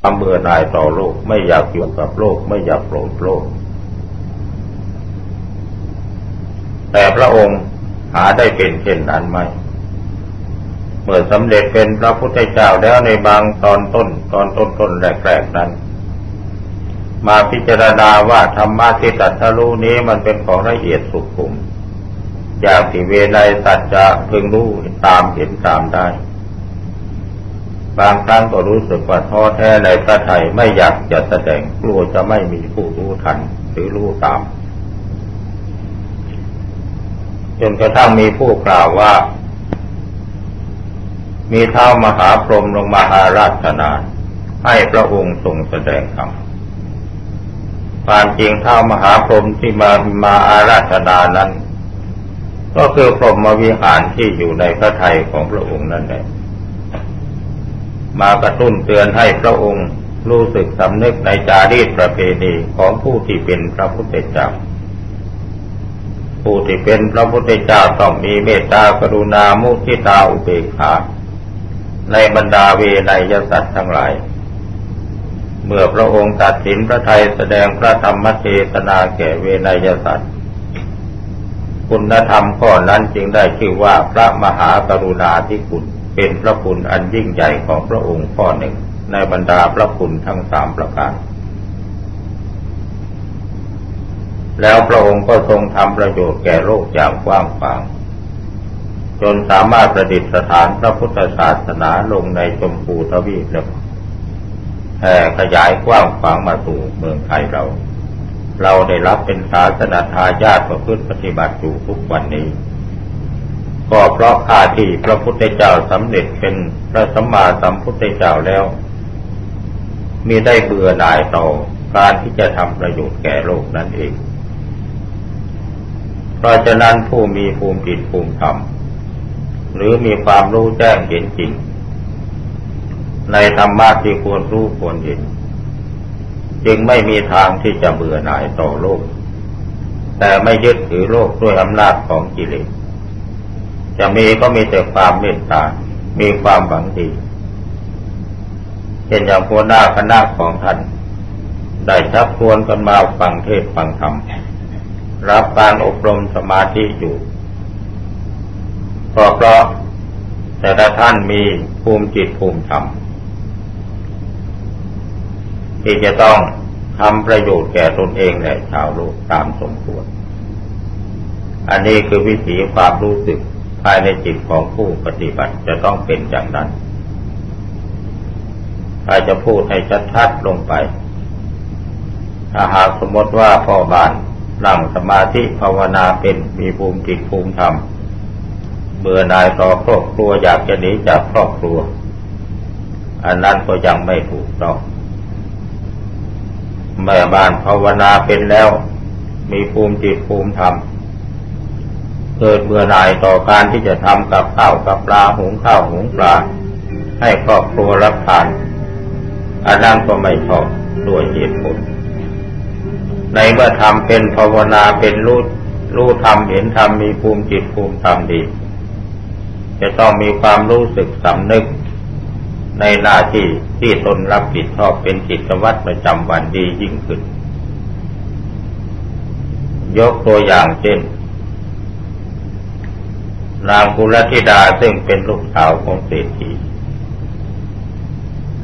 ความเบื่อหน่ายต่อโลก ไม่อยากอยู่กับโลก ไม่อยากโปรดโลก แต่พระองค์หาได้เป็นเช่นนั้นไหมเมื่อสำเร็จเป็นพระพุทธเจ้าแล้วในบางตอนต้น ตอนต้นต้นแรกๆนั้น มาพิจารณาว่าธรรมะที่ตัดทะลุนี้มันเป็นของละเอียดสุขุมอย่างที่เวไนสัจจะพึงรู้ตามเห็นตามได้ บางครั้งก็รู้สึกว่าท้อแท้ในพระไทยไม่อยากจะแสดงกลัวจะไม่มีผู้รู้ทันหรือรู้ตาม จนกระทั่งมีผู้กล่าวว่า มีเท้ามหาพรหมลงมาอาราธนา ให้พระองค์ทรงแสดงธรรมความจริงเท้ามหาพรหมที่มามาอาราธนานั้น ก็คือพรหมวิหารที่อยู่ในพระไทยของพระองค์นั่นแหละ มากระตุ้นเตือนให้พระองค์รู้สึกสำนึกในจารีตประเพณีของผู้ที่เป็นพระพุทธเจ้า ผู้ที่เป็นพระพุทธเจ้าต้องมีเมตตากรุณามุทิตาอุเบกขาในบรรดาเวนยสัตว์ทั้งหลาย เมื่อพระองค์ตัดสินพระไทยแสดงพระธรรมเทศนาแก่เวนยสัตว์คุณธรรมข้อนั้นจึงได้ชื่อว่าพระมหากรุณาธิคุณ เป็นพระคุณอันยิ่งใหญ่ของพระองค์ข้อหนึ่ง ในบรรดาพระคุณทั้งสามประการ แล้วพระองค์ก็ทรงทำประโยชน์แก่โลกอย่างกว้างขวางจนสามารถประดิษฐานพระพุทธศาสนาลงในชมพูทวีปและแผ่ขยายกว้างขวางมาสู่เมืองไทยเรา เราได้รับเป็นศาสนาทายาทประพฤติปฏิบัติอยู่ทุกวันนี้ ก็เพราะข้าที่พระพุทธเจ้าสำเร็จเป็นพระสัมมาสัมพุทธเจ้าแล้ว มีได้เบื่อหน่ายต่อการที่จะทำประโยชน์แก่โลกนั่นเอง เพราะฉะนั้นผู้มีภูมิจิตภูมิธรรม หรือมีความรู้แจ้งเห็นจริง ในธรรมะที่ควรรู้ควรเห็น จึงไม่มีทางที่จะเบื่อหน่ายต่อโลก แต่ไม่ยึดถือโลกด้วยอำนาจของกิเลส จะมีก็มีแต่ความเมตตา มีความหวังดีเช่นอย่างหัวหน้าคณะของท่านได้ชักชวนกันมาฟังเทศฟังธรรม รับการอบรมสมาธิอยู่ก็เพราะแต่ถ้าท่านมีภูมิจิตภูมิธรรม ที่จะต้องทำประโยชน์แก่ตนเองและชาวโลกตามสมควร อันนี้คือวิถีความรู้สึก ภายในจิตของผู้ปฏิบัติจะต้องเป็นอย่างนั้น ถ้าจะพูดให้ชัดๆลงไป ถ้าหากสมมติว่าพ่อบ้านนั่งสมาธิภาวนาเป็นมีภูมิจิตภูมิธรรมเบื่อนายต่อครอบครัวอยากจะหนีจากครอบครัว อันนั้นก็ยังไม่ถูกต้องแม่บ้านภาวนาเป็นแล้ว มีภูมิจิตภูมิธรรม เกิดเบื่อหน่ายต่อการที่จะทำกับข้าวกับปลาหุงข้าวหุงปลา ให้ครอบครัวรับทานอันนั้นก็ไม่ชอบด้วยเหตุผล ในเมื่อทำเป็นภาวนาเป็นรู้รู้ธรรมเห็นธรรมมีภูมิจิตภูมิธรรมดี จะต้องมีความรู้สึกสำนึก ในหน้าที่ที่ตนรับผิดชอบเป็นกิจวัตรประจำวันดียิ่งขึ้น ยกตัวอย่างเช่น นางกุลธิดาซึ่งเป็นลูกสาวของเศรษฐี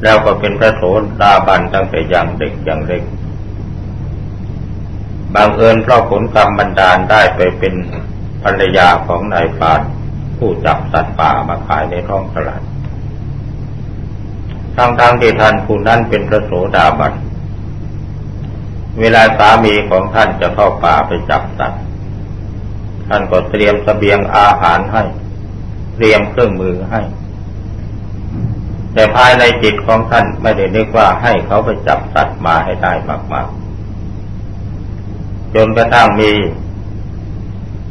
แล้วก็เป็นพระโสดาบันตั้งแต่ยังเด็กยังเล็กบางเอิญเพราะผลกรรมบันดาลได้ไปเป็นภรรยาของนายปานผู้จับสัตว์ป่ามาขายในท้องตลาดทั้งทางที่ท่านผู้นั้นเป็นพระโสดาบัน เวลาสามีของท่านจะเข้าป่าไปจับสัตว์ ท่านก็เตรียมสเสบียงอาหารให้ เตรียมเครื่องมือให้ แต่ภายในจิตของท่านไม่ได้นึกว่าให้เขาไปจับสัตว์มาให้ได้มากๆ จนกระทั่งมี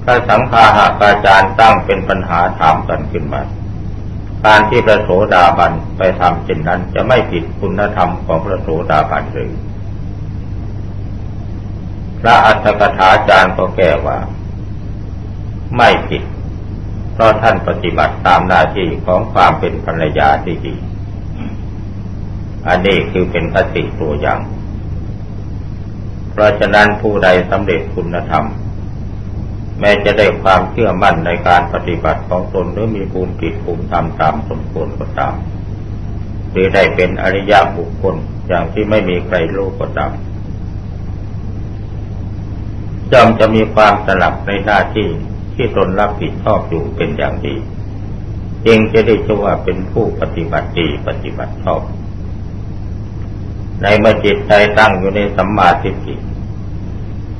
พระสังฆาหากาจารย์ตั้งเป็นปัญหาถามกันขึ้นมา การที่พระโสดาบันไปทำเช่นนั้นจะไม่ผิดคุณธรรมของพระโสดาบันหรือ พระอัตถกถาจารย์ก็แก้ว่า ไม่ผิด เพราะท่านปฏิบัติตามหน้าที่ของความเป็นภรรยาที่ดี อันนี้คือเป็นคติตัวอย่าง เพราะฉะนั้นผู้ใดสำเร็จคุณธรรม แม้จะได้ความเชื่อมั่นในการปฏิบัติของตนหรือมีภูมิจิตภูมิธรรมตามสมควรก็ตามหรือได้เป็นอริยบุคคลอย่างที่ไม่มีใครรู้ก็ตามย่อมจะมีความสลับในหน้าที่ ที่ตนรับผิดชอบอยู่เป็นอย่างดีจึงจะได้ชื่อว่าเป็นผู้ปฏิบัติดีปฏิบัติชอบ ในเมื่อจิตใจตั้งอยู่ในสัมมาทิฏฐิ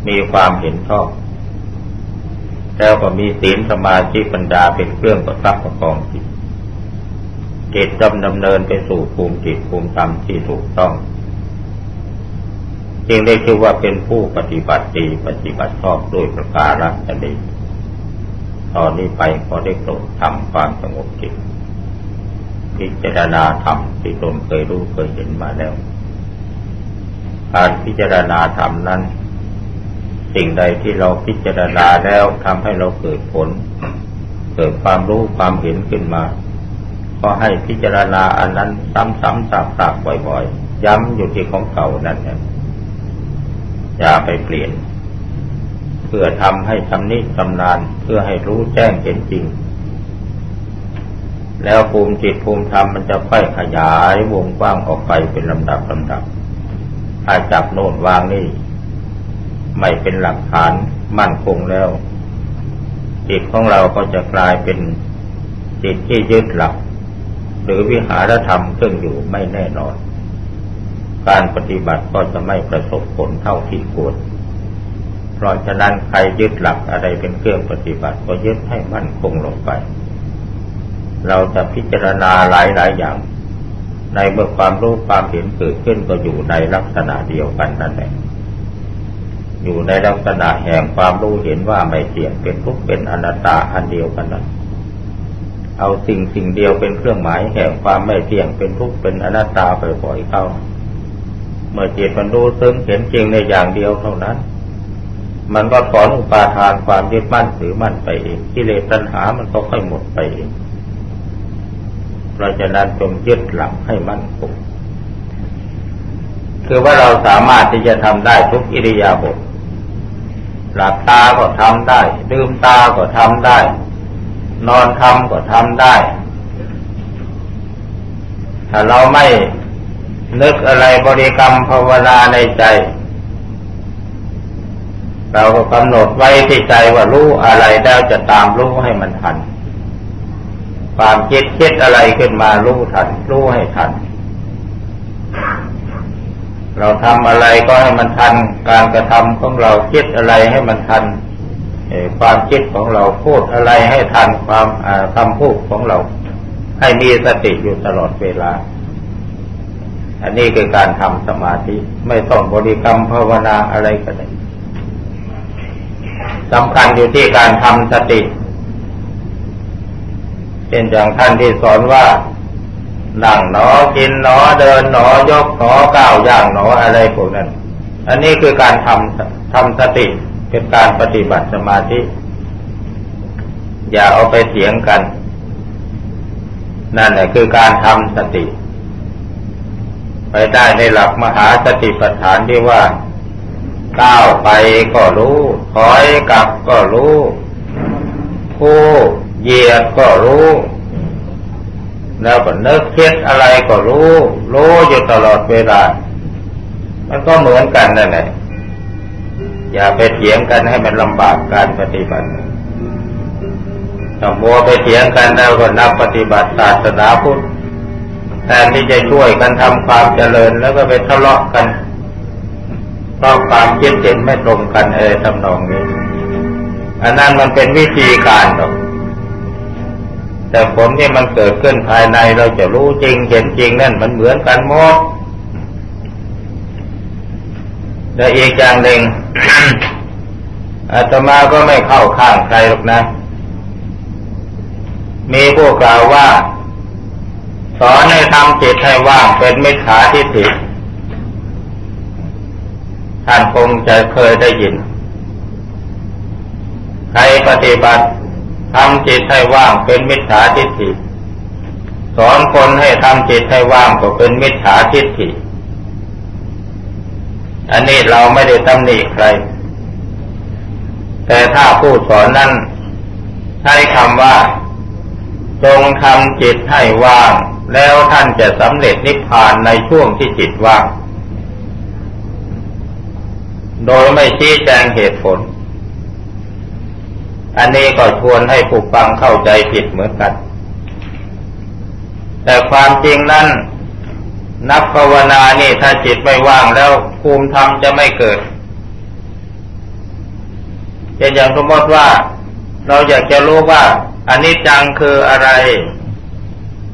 มีความเห็นชอบ แล้วก็มีศีลสมาธิปัญญาเป็นเครื่องประทับประกองจิตจิตจำดำเนินไปสู่ภูมิจิตภูมิธรรมที่ถูกต้อง จึงได้ชื่อว่าเป็นผู้ปฏิบัติดีปฏิบัติชอบด้วยประการฉนี้ ตอนนี้ไปขอได้โปรดทำความสงบจิตพิจารณาธรรมที่ตนเคยรู้เคยเห็นมาแล้ว การพิจารณาธรรมนั้น สิ่งใดที่เราพิจารณาแล้วทำให้เราเกิดผล เกิดความรู้ความเห็นขึ้นมา ก็ให้พิจารณาอันนั้นซ้ำๆซากๆบ่อยๆ ย้ำอยู่ที่ของเก่านั่นเองอย่าไปเปลี่ยน พื่อทำให้ชำนิชำนาญเพื่อให้รู้แจ้งเห็นจริง แล้วภูมิจิตภูมิธรรมมันจะค่อยขยายวงกว้างออกไปเป็นลำดับลำดับ ถ้าจับโน่นวางนี่ ไม่เป็นหลักฐานมั่นคงแล้ว จิตของเราก็จะกลายเป็นจิตที่ยึดหลัก หรือวิหารธรรมซึ่งอยู่ไม่แน่นอน การปฏิบัติก็จะไม่ประสบผลเท่าที่ควร ราะฉะนั้นใครยึดหลักอะไรเป็นเครื่องปฏิบัติ ก็ยึดให้มั่นคงลงไป เราจะพิจารณาหลายหลายอย่าง ในเมื่อความรู้ความเห็นเกิดขึ้นก็อยู่ในลักษณะเดียวกันนั่นแหละอยู่ในลักษณะแห่งความรู้เห็นว่าไม่เที่ยงเป็นทุกข์เป็นอนัตตาอันเดียวกันนั้นเอาสิ่งสิ่งเดียวเป็นเครื่องหมายแห่งความไม่เที่ยงเป็นทุกข์เป็นอนัตตาไปบ่อยเข้า เมื่อจิตมันรู้ซึ้งเห็นจริงในอย่างเดียวเท่านั้น มันก็ถอนอุปาทานความยึดมั่นถือมั่นไปเองกิเลสตัณหามันก็ค่อยหมดไปเองเพราะฉะนั้นจงยึดหลักให้มั่นคงคือว่าเราสามารถที่จะทำได้ทุกอิริยาบถหลับตาก็ทำได้ดื่มตาก็ทำได้ นอนทำก็ทำได้ ถ้าเราไม่นึกอะไรบริกรรมภาวนาในใจ เราก็กำหนดไว้ที่ใจว่ารู้อะไรแล้วจะตามรู้ให้มันทัน ความคิดคิดอะไรขึ้นมารู้ทัน รู้ให้ทัน เราทำอะไรก็ให้มันทัน การกระทำของเราคิดอะไรให้มันทันความคิดของเราพูดอะไรให้ทันความคำพูดของเรา ให้มีสติอยู่ตลอดเวลา อันนี้คือการทำสมาธิ ไม่ต้องบริกรรมภาวนาอะไรก็ได้ สำคัญอยู่ที่การทำสติเป็นอย่างท่านที่สอนว่านั่งหนอกินหนอเดินหนอยกหนอก้าวย่างหนออะไรพวกนั้น อันนี้คือการทำทำสติเป็นการปฏิบัติสมาธิ อย่าเอาไปเถียงกัน นั่นแหละคือการทำสติ ไปได้ในหลักมหาสติปัฏฐานที่ว่า ก้าวไปก็รู้ถอยกลับก็รู้ผู้เหยียดก็รู้ แล้วก็นึกคิดอะไรก็รู้ รู้อยู่ตลอดเวลา มันก็เหมือนกันนั่นแหละอย่าไปเถียงกันให้มันลำบากการปฏิบัติถ้ามัวไปเถียงกันแล้วก็นับปฏิบัติศาสนาพุทธแทนที่จะช่วยกันทำความเจริญแล้วก็ไปทะเลาะกัน ราะความคิดเห็นไม่ตรงกันเออทำนองนี้ อันนั้นมันเป็นวิธีการหรอก แต่ผลที่มันเกิดขึ้นภายในเราจะรู้จริงเห็นจริงนั่นมันเหมือนกันหมดแต่อีกอย่างหนึ่งอาตมาก็ไม่เข้าข้างใครหรอกนะ มีผู้กล่าวว่า สอนให้ทำจิตให้ว่างเป็นมิจฉาทิฏฐิ ท่านคงจะเคยได้ยิน ใครปฏิบัติทำจิตให้ว่างเป็นมิจฉาทิฏฐิ สอนคนให้ทำจิตให้ว่างก็เป็นมิจฉาทิฏฐิ อันนี้เราไม่ได้ตำหนิใคร แต่ถ้าผู้สอนนั้นใช้คำว่า จงทำจิตให้ว่าง แล้วท่านจะสำเร็จนิพพานในช่วงที่จิตว่าง โดยไม่ชี้แจงเหตุผล อันนี้ก็ชวนให้ผู้ฟังเข้าใจผิดเหมือนกัน แต่ความจริงนั้น นักภาวนานี่ถ้าจิตไม่ว่างแล้วภูมิธรรมจะไม่เกิดเช่นอย่างสมมติว่า เราอยากจะรู้ว่าอันนี้จังคืออะไร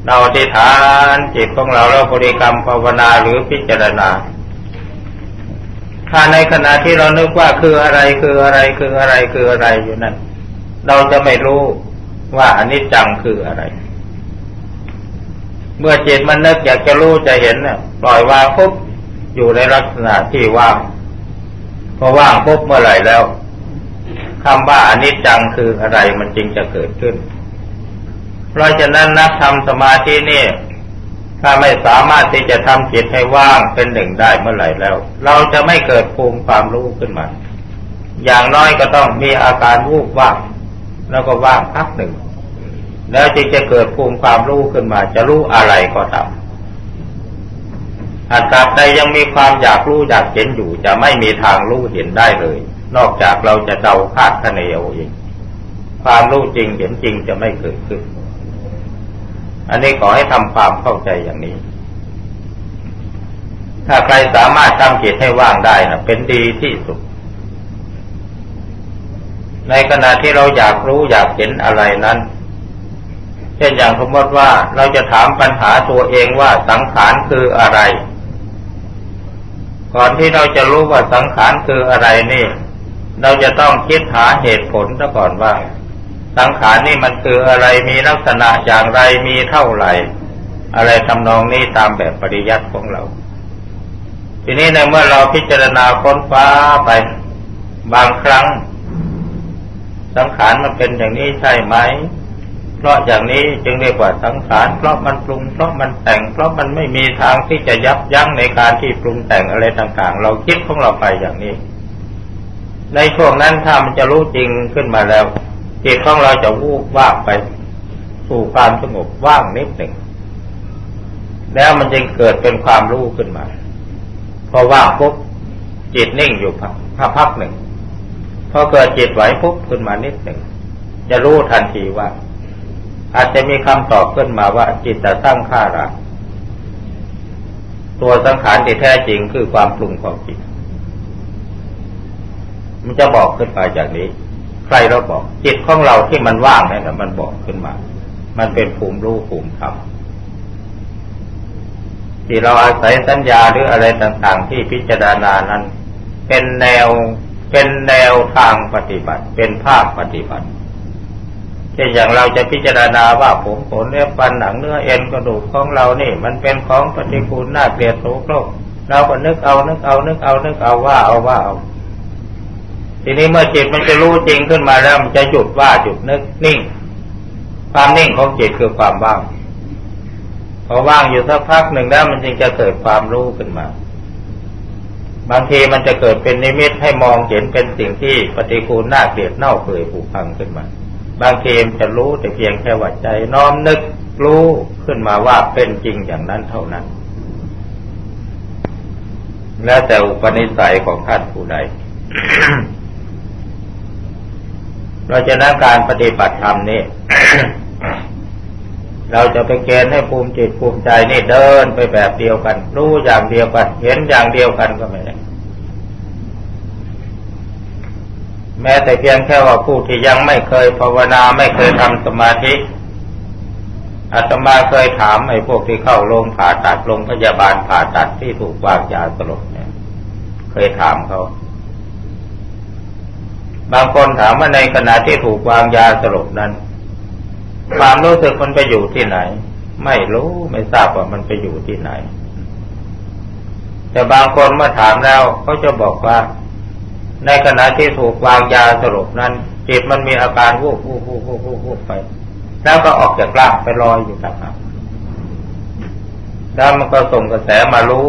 เราอธิฐานจิตของเราแล้วบริกรรมภาวนาหรือพิจารณา ถ้าในขณะที่เรานึกว่าคืออะไรคืออะไรคืออะไรคืออะไรอยู่นั่น เราจะไม่รู้ว่าอนนี้จังคืออะไร เมื่อจิตมันนึกอยากจะรู้จะเห็นเนี่ยปล่อยวางปุ๊บอยู่ในลักษณะที่ว่างพอว่างปุ๊บเมื่อไหร่แล้วคำว่าอนิจจังคืออะไรมันจึงจะเกิดขึ้น เพราะฉะนั้นนักทำสมาธินี่ ถ้าไม่สามารถที่จะทำจิตให้ว่างเป็นหนึ่งได้เมื่อไหร่แล้ว เราจะไม่เกิดภูมิความรู้ขึ้นมา อย่างน้อยก็ต้องมีอาการวูบว่างแล้วก็ว่างพักหนึ่ง แล้วจึงจะเกิดภูมิความรู้ขึ้นมา จะรู้อะไรก็ตามหากตราบใดยังมีความอยากรู้อยากเห็นอยู่ จะไม่มีทางรู้เห็นได้เลย นอกจากเราจะเดาคาดคะเนเอาเองความรู้จริงเห็นจริงจะไม่เกิดขึ้น อันนี้ขอให้ทำความเข้าใจอย่างนี้ ถ้าใครสามารถทำจิตให้ว่างได้นะเป็นดีที่สุด ในขณะที่เราอยากรู้อยากเห็นอะไรนั้น เช่นอย่างสมมติว่าเราจะถามปัญหาตัวเองว่าสังขารคืออะไร ก่อนที่เราจะรู้ว่าสังขารคืออะไรนี่ เราจะต้องคิดหาเหตุผลซะก่อนว่า สังขารนี่มันคืออะไรมีลักษณะอย่างไรมีเท่าไหร่ อะไรทำนองนี้ตามแบบปริยัติของเรา ทีนี้ในเมื่อเราพิจารณาค้นฟ้าไปบางครั้ง สังขารมันเป็นอย่างนี้ใช่ไหม เพราะอย่างนี้จึงเรียกว่าสังขาร เพราะมันปรุง เพราะมันแต่ง เพราะมันไม่มีทางที่จะยับยั้งในการที่ปรุงแต่งอะไรต่างๆ เราคิดของเราไปอย่างนี้ ในช่วงนั้นถ้ามันจะรู้จริงขึ้นมาแล้ว จิตของเราจะวูบว่างไป สู่ความสงบว่างนิดหนึ่ง แล้วมันจึงเกิดเป็นความรู้ขึ้นมา พอว่างปุ๊บจิตนิ่งอยู่พักพักหนึ่ง พอเกิดจิตไหวปุ๊บขึ้นมานิดหนึ่ง จะรู้ทันทีว่า อาจจะมีคำตอบขึ้นมาว่า จิตจะสร้างข้าระตัวสังขารที่แท้จริงคือความปรุงของจิต มันจะบอกขึ้นมาจากนี้ ใครเราบอก จิตของเราที่มันว่างนั่นมันบอกขึ้นมา มันเป็นภูมิรู้ภูมิธรรมที่เราอาศัยสัญญาหรืออะไรต่าง ๆ ที่พิจารณานั้น เป็นแนวเป็นแนวทางปฏิบัติ เป็นภาคปฏิบัติเช่นอย่างเราจะพิจารณาว่าผมขนเนื้อฟันหนังเนื้อเอ็นกระดูกของเรานี่ มันเป็นของปฏิกูลน่าเกลียดโสโครกเราก็นึกเอานึกเอานึกเอานึกเอาว่าเอาว่าเอา ทีนี้เมื่อจิตมันจะรู้จริงขึ้นมาแล้วมันจะหยุดว่าหยุดนึกนิ่ง ความนิ่งของจิตคือความว่างพอว่างอยู่สักพักหนึ่งแล้วมันจึงจะเกิดความรู้ขึ้นมา บางทีมันจะเกิดเป็นนิมิตให้มองเห็นเป็นสิ่งที่ปฏิคูลน่าเกลียดเน่าเปื่อยผุพังขึ้นมา บางทีมันจะรู้แต่เพียงแค่ว่าใจน้อมนึกรู้ขึ้นมาว่าเป็นจริงอย่างนั้นเท่านั้น แล้วแต่อุปนิสัยของท่านผู้ใด ราจะนั้นการปฏิบัติธรรมนี่เราจะไปเกณฑ์ให้ภูมิจิตภูมิใจนี่เดินไปแบบเดียวกัน รู้อย่างเดียวกัน เห็นอย่างเดียวกันก็ไม่ได้แม้แต่เพียงแค่ว่าผู้ที่ยังไม่เคยภาวนาไม่เคยทำสมาธิอาตมาเคยถามไอ้พวกที่เข้าโรงผ่าตัดโรงพยาบาลผ่าตัดที่ถูกวางยาสลบเนี่ย เคยถามเขา บางคนถามว่าในขณะที่ถูกวางยาสลบนั้น ความรู้สึกมันไปอยู่ที่ไหน ไม่รู้ไม่ทราบว่ามันไปอยู่ที่ไหน แต่บางคนเมื่อถามแล้วเขาจะบอกว่า ในขณะที่ถูกวางยาสลบนั้นจิตมันมีอาการวูบวูบวูบวูบวูบไป แล้วก็ออกจากร่างไปลอยอยู่ต่างหากแล้วมันก็ส่งกระแสมารู้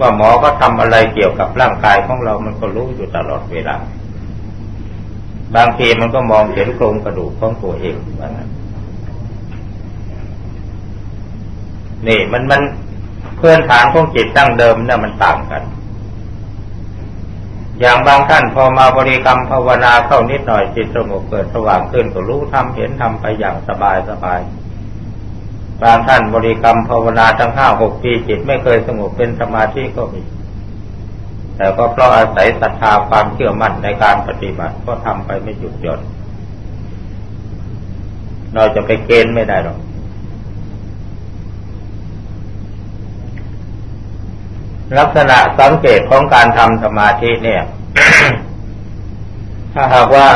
ว่าหมอก็ทำอะไรเกี่ยวกับร่างกายของเรา มันก็รู้อยู่ตลอดเวลา บางทีมันก็มองเห็นโครงกระดูกของตัวเองว่างั้นนี่มันมันเพื่อนฐานของจิตตั้งเดิมเนี่ยมันต่างกัน อย่างบางท่านพอมาบริกรรมภาวนาเข้านิดหน่อยจิตสงบเกิดสว่างขึ้นก็รู้ทำเห็นทำไปอย่างสบายสบายบางท่านบริกรรมภาวนาทั้งห้าหกปีจิตไม่เคยสงบเป็นสมาธิก็มี แต่ก็เพราะอาศัยศรัทธาความเชื่อมั่นในการปฏิบัติก็ทำไปไม่หยุดหย่อนเราจะไปเกณฑ์ไม่ได้หรอก ลักษณะสังเกตของการทำสมาธิเนี่ย ถ้าหากว่า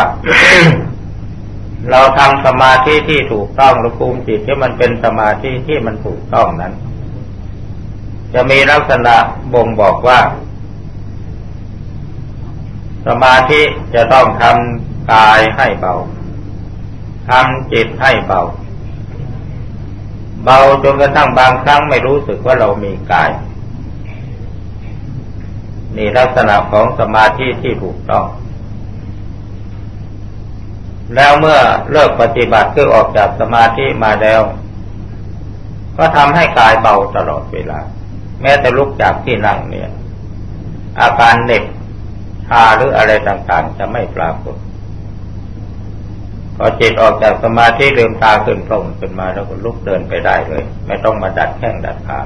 เราทำสมาธิที่ถูกต้องหรือภูมิจิตที่มันเป็นสมาธิที่มันถูกต้องนั้น จะมีลักษณะบ่งบอกว่า สมาธิจะต้องทำกายให้เบาทำจิตให้เบา เบาจนกระทั่งบางครั้งไม่รู้สึกว่าเรามีกาย นี่ลักษณะของสมาธิที่ถูกต้อง แล้วเมื่อเลิกปฏิบัติคือออกจากสมาธิมาแล้ว ก็ทำให้กายเบาตลอดเวลา แม้แต่ลุกจากที่นั่งเนี่ย อาการเหน็บาหรืออะไรต่างๆ จะไม่ปรากฏพอจิตออกจากสมาธิลืมตาขึ้นตรงขึ้นมาแล้วก็ลุกเดินไปได้เลย ไม่ต้องมาดัดแข้งดัดขา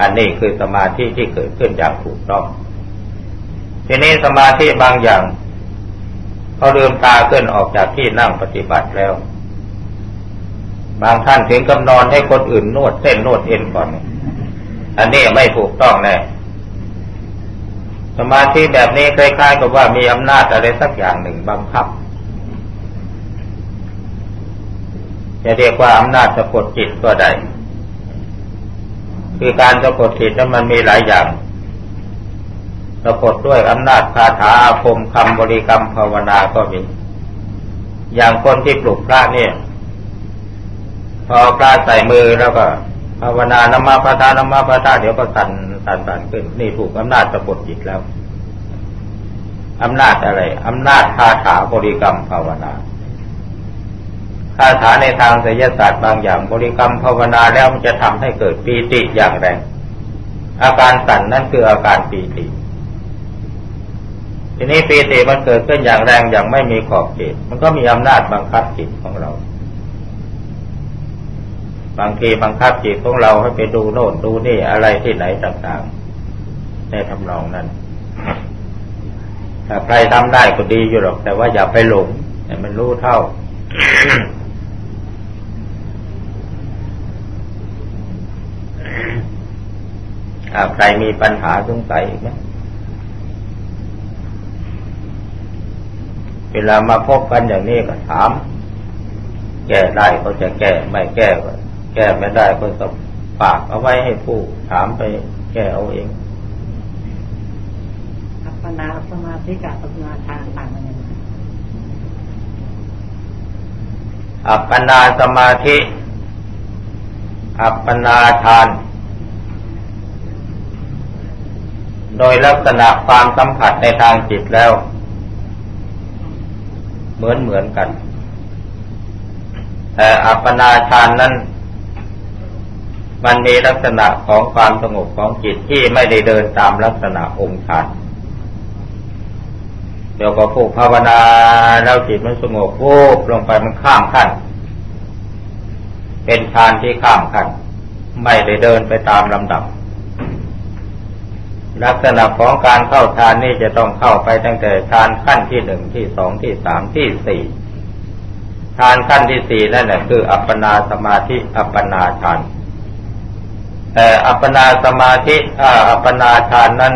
อันนี้คือสมาธิที่เกิดขึ้นอย่างถูกต้องทีนี้สมาธิบางอย่างเขาลืมตาขึ้นออกจากที่นั่งปฏิบัติแล้ว บางท่านถึงกำนอนให้คนอื่นนวดเส้นนวดเอ็นก่อน อันนี้ไม่ถูกต้องแน่ สมาธิแบบนี้คล้ายๆกับว่ามีอำนาจอะไรสักอย่างหนึ่งบังคับ จะเรียกว่าอำนาจสะกดจิตก็ได้ คือการสะกดจิตนั้นมันมีหลายอย่างสะกดด้วยอำนาจคาถาอาคมคำบริกรรมภาวนาก็มี อย่างคนที่ปลุกพระเนี่ย พอพระใส่มือแล้วก็ ภาวนานมาปทานมาปทาเดี๋ยวก็สั่นสั่นสั่นขึ้น นี่ถูกอำนาจสะกดจิตแล้วอำนาจอะไรอำนาจคาถาบริกรรมภาวนาคาถาในทางศิลศาสตร์บางอย่างบริกรรมภาวนาแล้วมันจะทำให้เกิดปีติอย่างแรง อาการสั่นนั่นคืออาการปีติ ทีนี้ปีติมันเกิดขึ้นอย่างแรงอย่างไม่มีขอบเขตมันก็มีอำนาจบังคับจิตของเรา บางทีบังคับจิตของเราให้ไปดูโน่นดูนี่อะไรที่ไหนต่างๆในทำนองนั้นถ้าใครทำได้ก็ดีอยู่หรอก แต่ว่าอย่าไปหลงให้มันรู้เท่า ใครมีปัญหาสงสัยอีกไหมเวลามาพบกันอย่างนี้ก็ถาม แก้ได้ก็จะแก้ ไม่แก้ก็ แก้ไม่ได้ก็ต้องฝากเอาไว้ให้ผู้ถามไปแก้เอาเองอัปปนาสมาธิกับอัปปนาทานต่างกันยังไงอัปปนาสมาธิ อัปปนาทาน โดยลักษณะความสัมผัสในทางจิตแล้ว เหมือนเหมือนกัน แต่อัปปนาฌานนั้น มันมีลักษณะของความสงบของจิตที่ไม่ได้เดินตามลักษณะองค์ฌานเดี๋ยวก็พูกภาวนาแล้วจิตมันสงบวูบลงไปมันข้ามขั้น เป็นฌานที่ข้ามขั้น ไม่ได้เดินไปตามลำดับ ลักษณะของการเข้าฌานนี่จะต้องเข้าไปตั้งแต่ฌานขั้นที่หนึ่งที่สองที่สามที่สี่ฌานขั้นที่สี่นั่นแหละคือ อัปปนาสมาธิอัปปนาฌาน แต่อัปปนาสมาธิอัปปนาฌานนั้น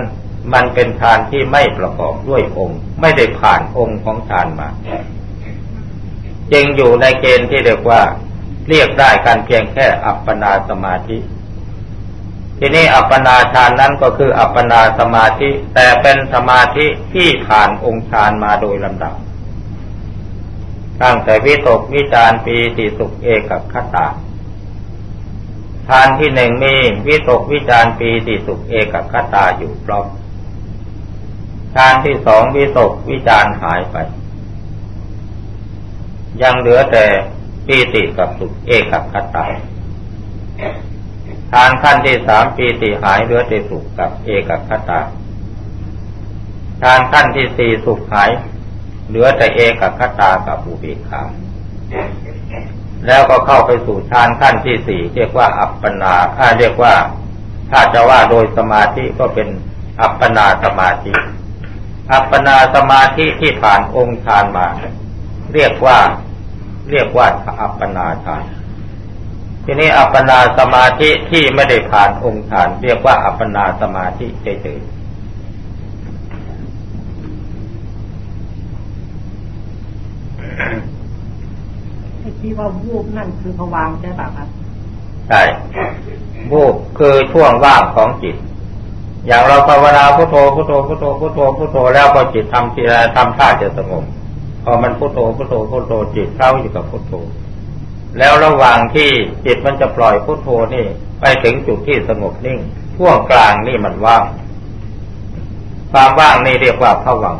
มันเป็นฌานที่ไม่ประกอบด้วยองค์ ไม่ได้ผ่านองค์ของฌานมา จึงอยู่ในเกณฑ์ที่เรียกว่า เรียกได้การเพียงแค่อัปปนาสมาธิ ทีนี้อัปปนาฌานนั้นก็คืออัปปนาสมาธิ แต่เป็นสมาธิที่ผ่านองค์ฌานมาโดยลำดับตั้งแต่วิตกวิจารปีติสุขเอกคตา ทานที่หนึ่งมีวิตกวิจารปีติสุขเอกคตาอยู่พร้อมทานที่สองวิตกวิจารหายไป ยังเหลือแต่ปีติกับสุขเอกคตาทานขั้นที่สามปีติหายเหลือแต่สุขกับเอกคตาทานขั้นที่สี่สุขหาย เหลือแต่เอกคตากับอุเบกขา แล้วก็เข้าไปสู่ฌานขั้นที่สี่เรียกว่าอัปปนาถ้าเรียกว่า ถ้าจะว่าโดยสมาธิก็เป็นอัปปนาสมาธิ อัปปนาสมาธิที่ผ่านองค์ฌานมา เรียกว่า เรียกว่าอัปปนาฌานทีนี้อัปปนาสมาธิที่ไม่ได้ผ่านองค์ฌาน เรียกว่าอัปปนาสมาธิเฉยๆ ที่ว่าวูบนั่นคือผวังใช่ปะครับใช่วูบคือช่วงว่างของจิต อย่างเราภาวนาพุทโธพุทโธพุทโธพุทโธพุทโธแล้วพอจิตทำทีไรทำท่าจะสงบพอมันพุทโธพุทโธพุทโธจิตเข้าอยู่กับพุทโธแล้วระหว่างที่จิตมันจะปล่อยพุทโธนี่ ไปถึงจุดที่สงบนิ่งช่วงกลางนี่มันว่างความว่างนี่เรียกว่าผวัง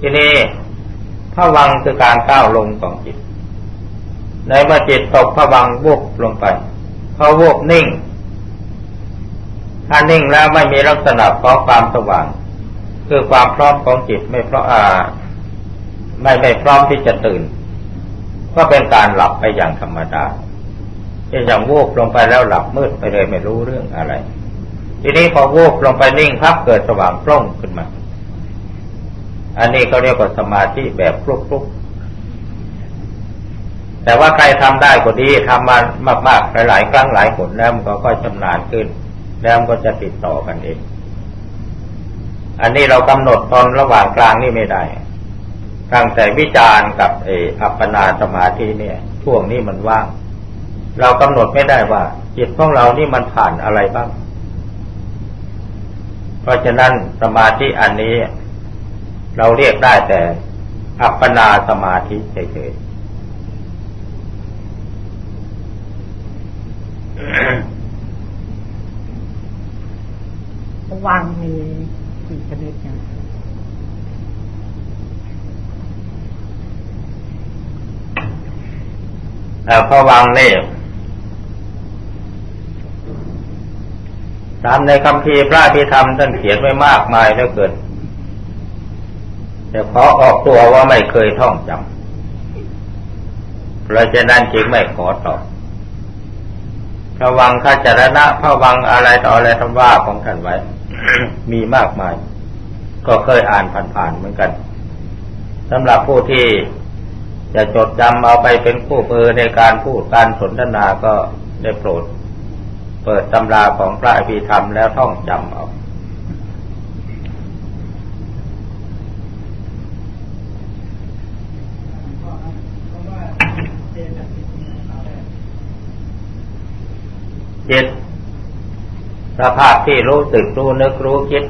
ทีนี้ วังคือการก้าวลงของจิต ในเมื่อจิตตกผวังวุบลงไปพอวุบนิ่ง ถ้านิ่งแล้วไม่มีลักษณะของความสว่าง คือความพร้อมของจิตไม่เพราะอ่าไม่ไม่พร้อมที่จะตื่น ก็เป็นการหลับไปอย่างธรรมดาเช่นอย่างวูบลงไปแล้วหลับมืดไปเลยไม่รู้เรื่องอะไร ทีนี้พอวูบลงไปนิ่งพับเกิดสว่างโปร่งขึ้นมา อันนี้เขาเรียกว่าสมาธิแบบคลุกๆ แต่ว่าใครทำได้ก็ดีทำมามากๆหลายๆครั้งหลายผลแล้วมันก็ค่อยชำนาญขึ้น แล้วมันก็จะติดต่อกันเอง อันนี้เรากำหนดตอนระหว่างกลางนี่ไม่ได้ตั้งแต่วิจารณ์กับเออัปปนาสมาธิเนี่ย ช่วงนี้มันว่าง เรากำหนดไม่ได้ว่า จิตของเรานี่มันผ่านอะไรบ้าง เพราะฉะนั้นสมาธิอันนี้ เราเรียกได้แต่อัปปนาสมาธิเฉยๆวางมีกี่ชนิดเนี่ยแต่พวังนี่ตามในคำพีพระพิธรรมท่านเขียนไว้มากมายแล้วเกิด แต่ขอออกตัวว่าไม่เคยท่องจำเพราะฉะนั้นจึงไม่ขอตอบพระวังข้าจารณะพระวังอะไรต่ออะไรทำว่าของท่านไว้ มีมากมาย ก็เคยอ่านผ่านๆเหมือนกันสำหรับผู้ที่จะจดจำเอาไปเป็นคู่มือในการพูดการสนทนาก็ได้โปรด เปิดตำราของพระอภิธรรมแล้วท่องจำเอา จิต สภาพที่รู้สึกรู้นึกรู้คิด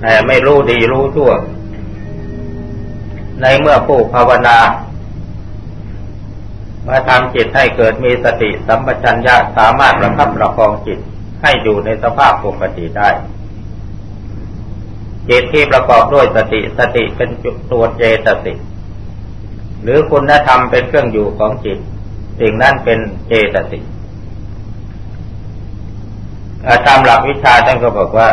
แต่ไม่รู้ดีรู้ชั่ว ในเมื่อผู้ภาวนามาทำจิตให้เกิดมีสติสัมปชัญญะสามารถระคับประคองจิตให้อยู่ในสภาพปกติได้จิตที่ประกอบด้วยสติสติเป็นจุดตัวเจตสิกหรือคุณธรรมเป็นเครื่องอยู่ของจิต สิ่งนั้นเป็นเจตสิก ตามหลักวิชาท่านก็บอกว่า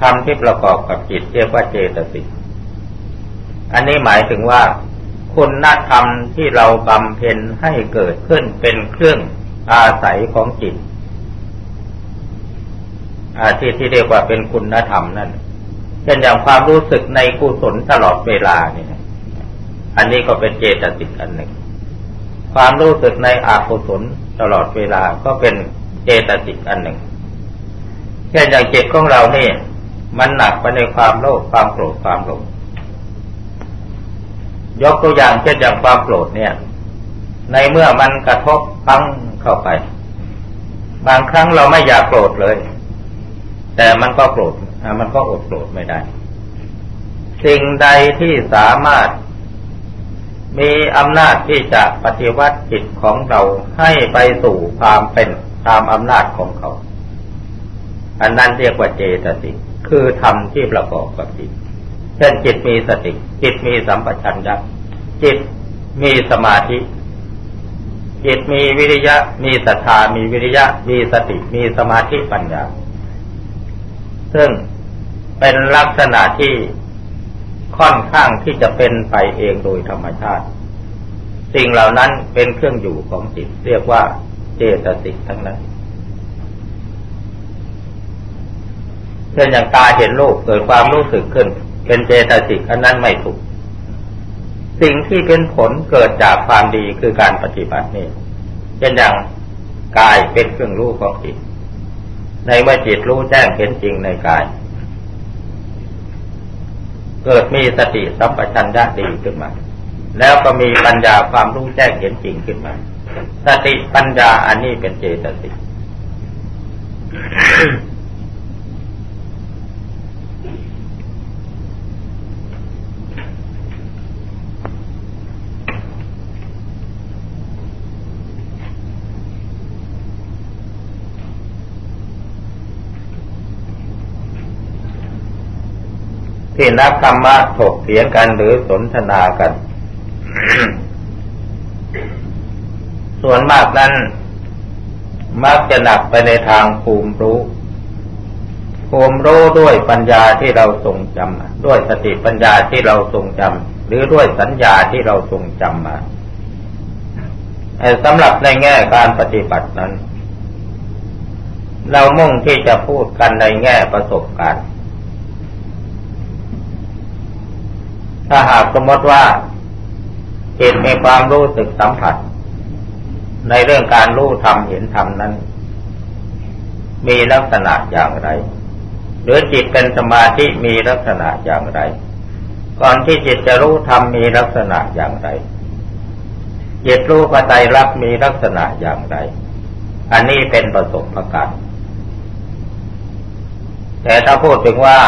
ธรรมที่ประกอบกับจิตเรียกว่าเจตสิก อันนี้หมายถึงว่า คุณธรรมที่เราบำเพ็ญให้เกิดขึ้นเป็นเครื่องอาศัยของจิตอาที่ที่เรียกว่าเป็นคุณธรรมนั่นเช่นอย่างความรู้สึกในกุศลตลอดเวลาเนี่ย อันนี้ก็เป็นเจตสิกอันหนึ่ง ความรู้สึกในอกุศลตลอดเวลาก็เป็น เจตสิกอันหนึ่งเช่นอย่างจิตของเราเนี่ย มันหนักไปในความโลภความโกรธความหลงยกตัวอย่างเช่นอย่างความโกรธเนี่ย ในเมื่อมันกระทบพังเข้าไป บางครั้งเราไม่อยากโกรธเลย แต่มันก็โกรธมันก็อดโกรธไม่ได้ สิ่งใดที่สามารถมีอำนาจที่จะปฏิวัติจิตของเราให้ไปสู่ความเป็น ตามอำนาจของเขา อันนั้นเรียกว่าเจตสิก คือธรรมที่ประกอบกับจิต เช่นจิตมีสติ จิตมีสัมปชัญญะ จิตมีสมาธิ จิตมีวิริยะ มีศรัทธา มีวิริยะ มีสติ มีสมาธิปัญญา ซึ่งเป็นลักษณะที่ค่อนข้างที่จะเป็นไปเองโดยธรรมชาติ สิ่งเหล่านั้นเป็นเครื่องอยู่ของจิต เรียกว่า เจตสิกทั้งนั้นเช่นอย่างตาเห็นรูปเกิดความรู้สึกขึ้น เป็นเจตสิกอันนั้นไม่ถูก สิ่งที่เป็นผลเกิดจากความดีคือการปฏิบัตินี่เช่นอย่างกายเป็นเครื่องรู้ของจิต ในเมื่อจิตรู้แจ้งเห็นจริงในกาย เกิดมีสติสัมปชัญญะดีขึ้นมา แล้วก็มีปัญญาความรู้แจ้งเห็นจริงขึ้นมา สติปัญญาอันนี้เป็นเจตสิกที่นักธรรมะถกเถียงกันหรือสนทนากัน ส่วนมากนั้น มักจะหนักไปในทางภูมิรู้ ภูมิรู้ด้วยปัญญาที่เราทรงจำด้วยสติปัญญาที่เราทรงจำหรือด้วยสัญญาที่เราทรงจำมาสำหรับในแง่การปฏิบัตินั้น เรามุ่งที่จะพูดกันในแง่ประสบการณ์ ถ้าหากสมมติว่าจิตมีความรู้สึกสัมผัส ในเรื่องการรู้ธรรมเห็นธรรมนั้น มีลักษณะอย่างไร หรือจิตเป็นสมาธิมีลักษณะอย่างไร ก่อนที่จิตจะรู้ธรรมมีลักษณะอย่างไรจิตรู้ปัจจัยรับมีลักษณะอย่างไร อันนี้เป็นประสบการณ์แต่ถ้าพูดถึงว่า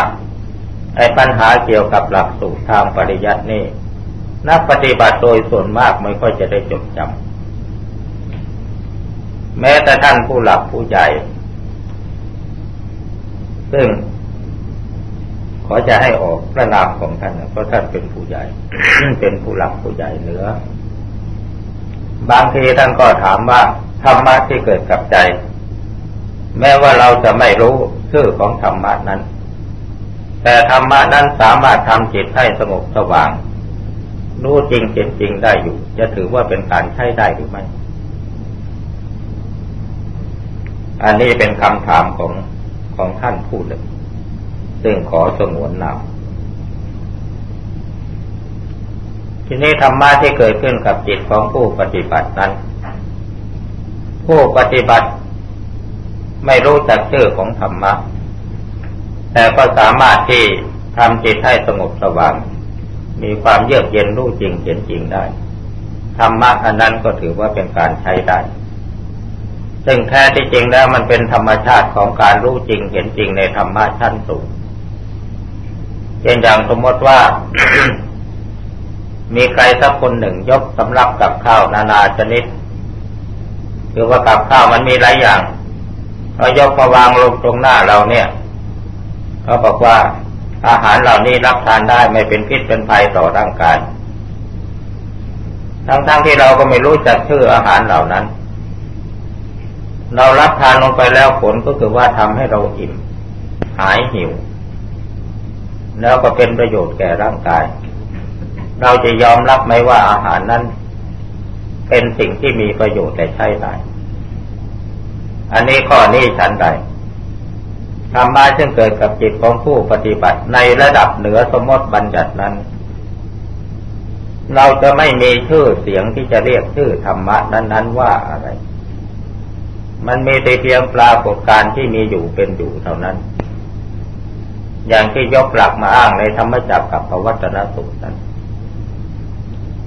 ไอ้ปัญหาเกี่ยวกับหลักสูตรทางปริยัตินี่ นักปฏิบัติโดยส่วนมากไม่ค่อยจะได้จดจำ แม้แต่ท่านผู้หลักผู้ใหญ่ ซึ่ง ขอจะให้ออกพระนามของท่านเพราะท่านเป็นผู้ใหญ่ เป็นผู้หลักผู้ใหญ่เหนือบางทีท่านก็ถามว่าธรรมะที่เกิดกับใจ แม้ว่าเราจะไม่รู้ชื่อของธรรมะนั้น แต่ธรรมะนั้นสามารถทำจิตให้สงบสว่าง รู้จริงเห็นจริงได้อยู่ จะถือว่าเป็นการใช้ได้หรือไม่ อันนี้เป็นคำถามของของท่านผู้หนึ่ง ซึ่งขอสงวนนามทีนี้ธรรมะที่เกิดขึ้นกับจิตของผู้ปฏิบัตินั้น ผู้ปฏิบัติไม่รู้จักชื่อของธรรมะ แต่ก็สามารถที่ทำจิตให้สงบสว่าง มีความเยือกเย็นรู้จริงเห็นจริงได้ ธรรมะอันนั้นก็ถือว่าเป็นการใช้ได้ ซึ่งแท้ที่จริงแล้วมันเป็นธรรมชาติของการรู้จริงเห็นจริงในธรรมะชั้นสูงเช่นอย่างสมมติว่า มีใครสักคนหนึ่งยกสำรับกับข้าวนานาชนิดคือว่ากับข้าวมันมีหลายอย่างเรายกมาวางลงตรงหน้าเราเนี่ยเขาบอกว่าอาหารเหล่านี้รับทานได้ไม่เป็นพิษเป็นภัยต่อร่างกายทั้งๆทที่เราก็ไม่รู้จักชื่ออาหารเหล่านั้น เรารับทานลงไปแล้วผลก็คือว่าทำให้เราอิ่ม หายหิว แล้วก็เป็นประโยชน์แก่ร่างกาย เราจะยอมรับไหมว่าอาหารนั้น เป็นสิ่งที่มีประโยชน์แต่ใช้ได้อันนี้ข้อนี้ฉันใดธรรมะซึ่งเกิดกับจิตของผู้ปฏิบัติในระดับเหนือสมมติบัญญัตินั้น เราจะไม่มีชื่อเสียงที่จะเรียกชื่อธรรมะนั้น ๆ ว่าอะไร มันมีแต่เพียงปรากฏการที่มีอยู่เป็นอยู่เท่านั้น อย่างที่ยกหลักมาอ้างในธรรมจักรกับพวัตนสุตนั้น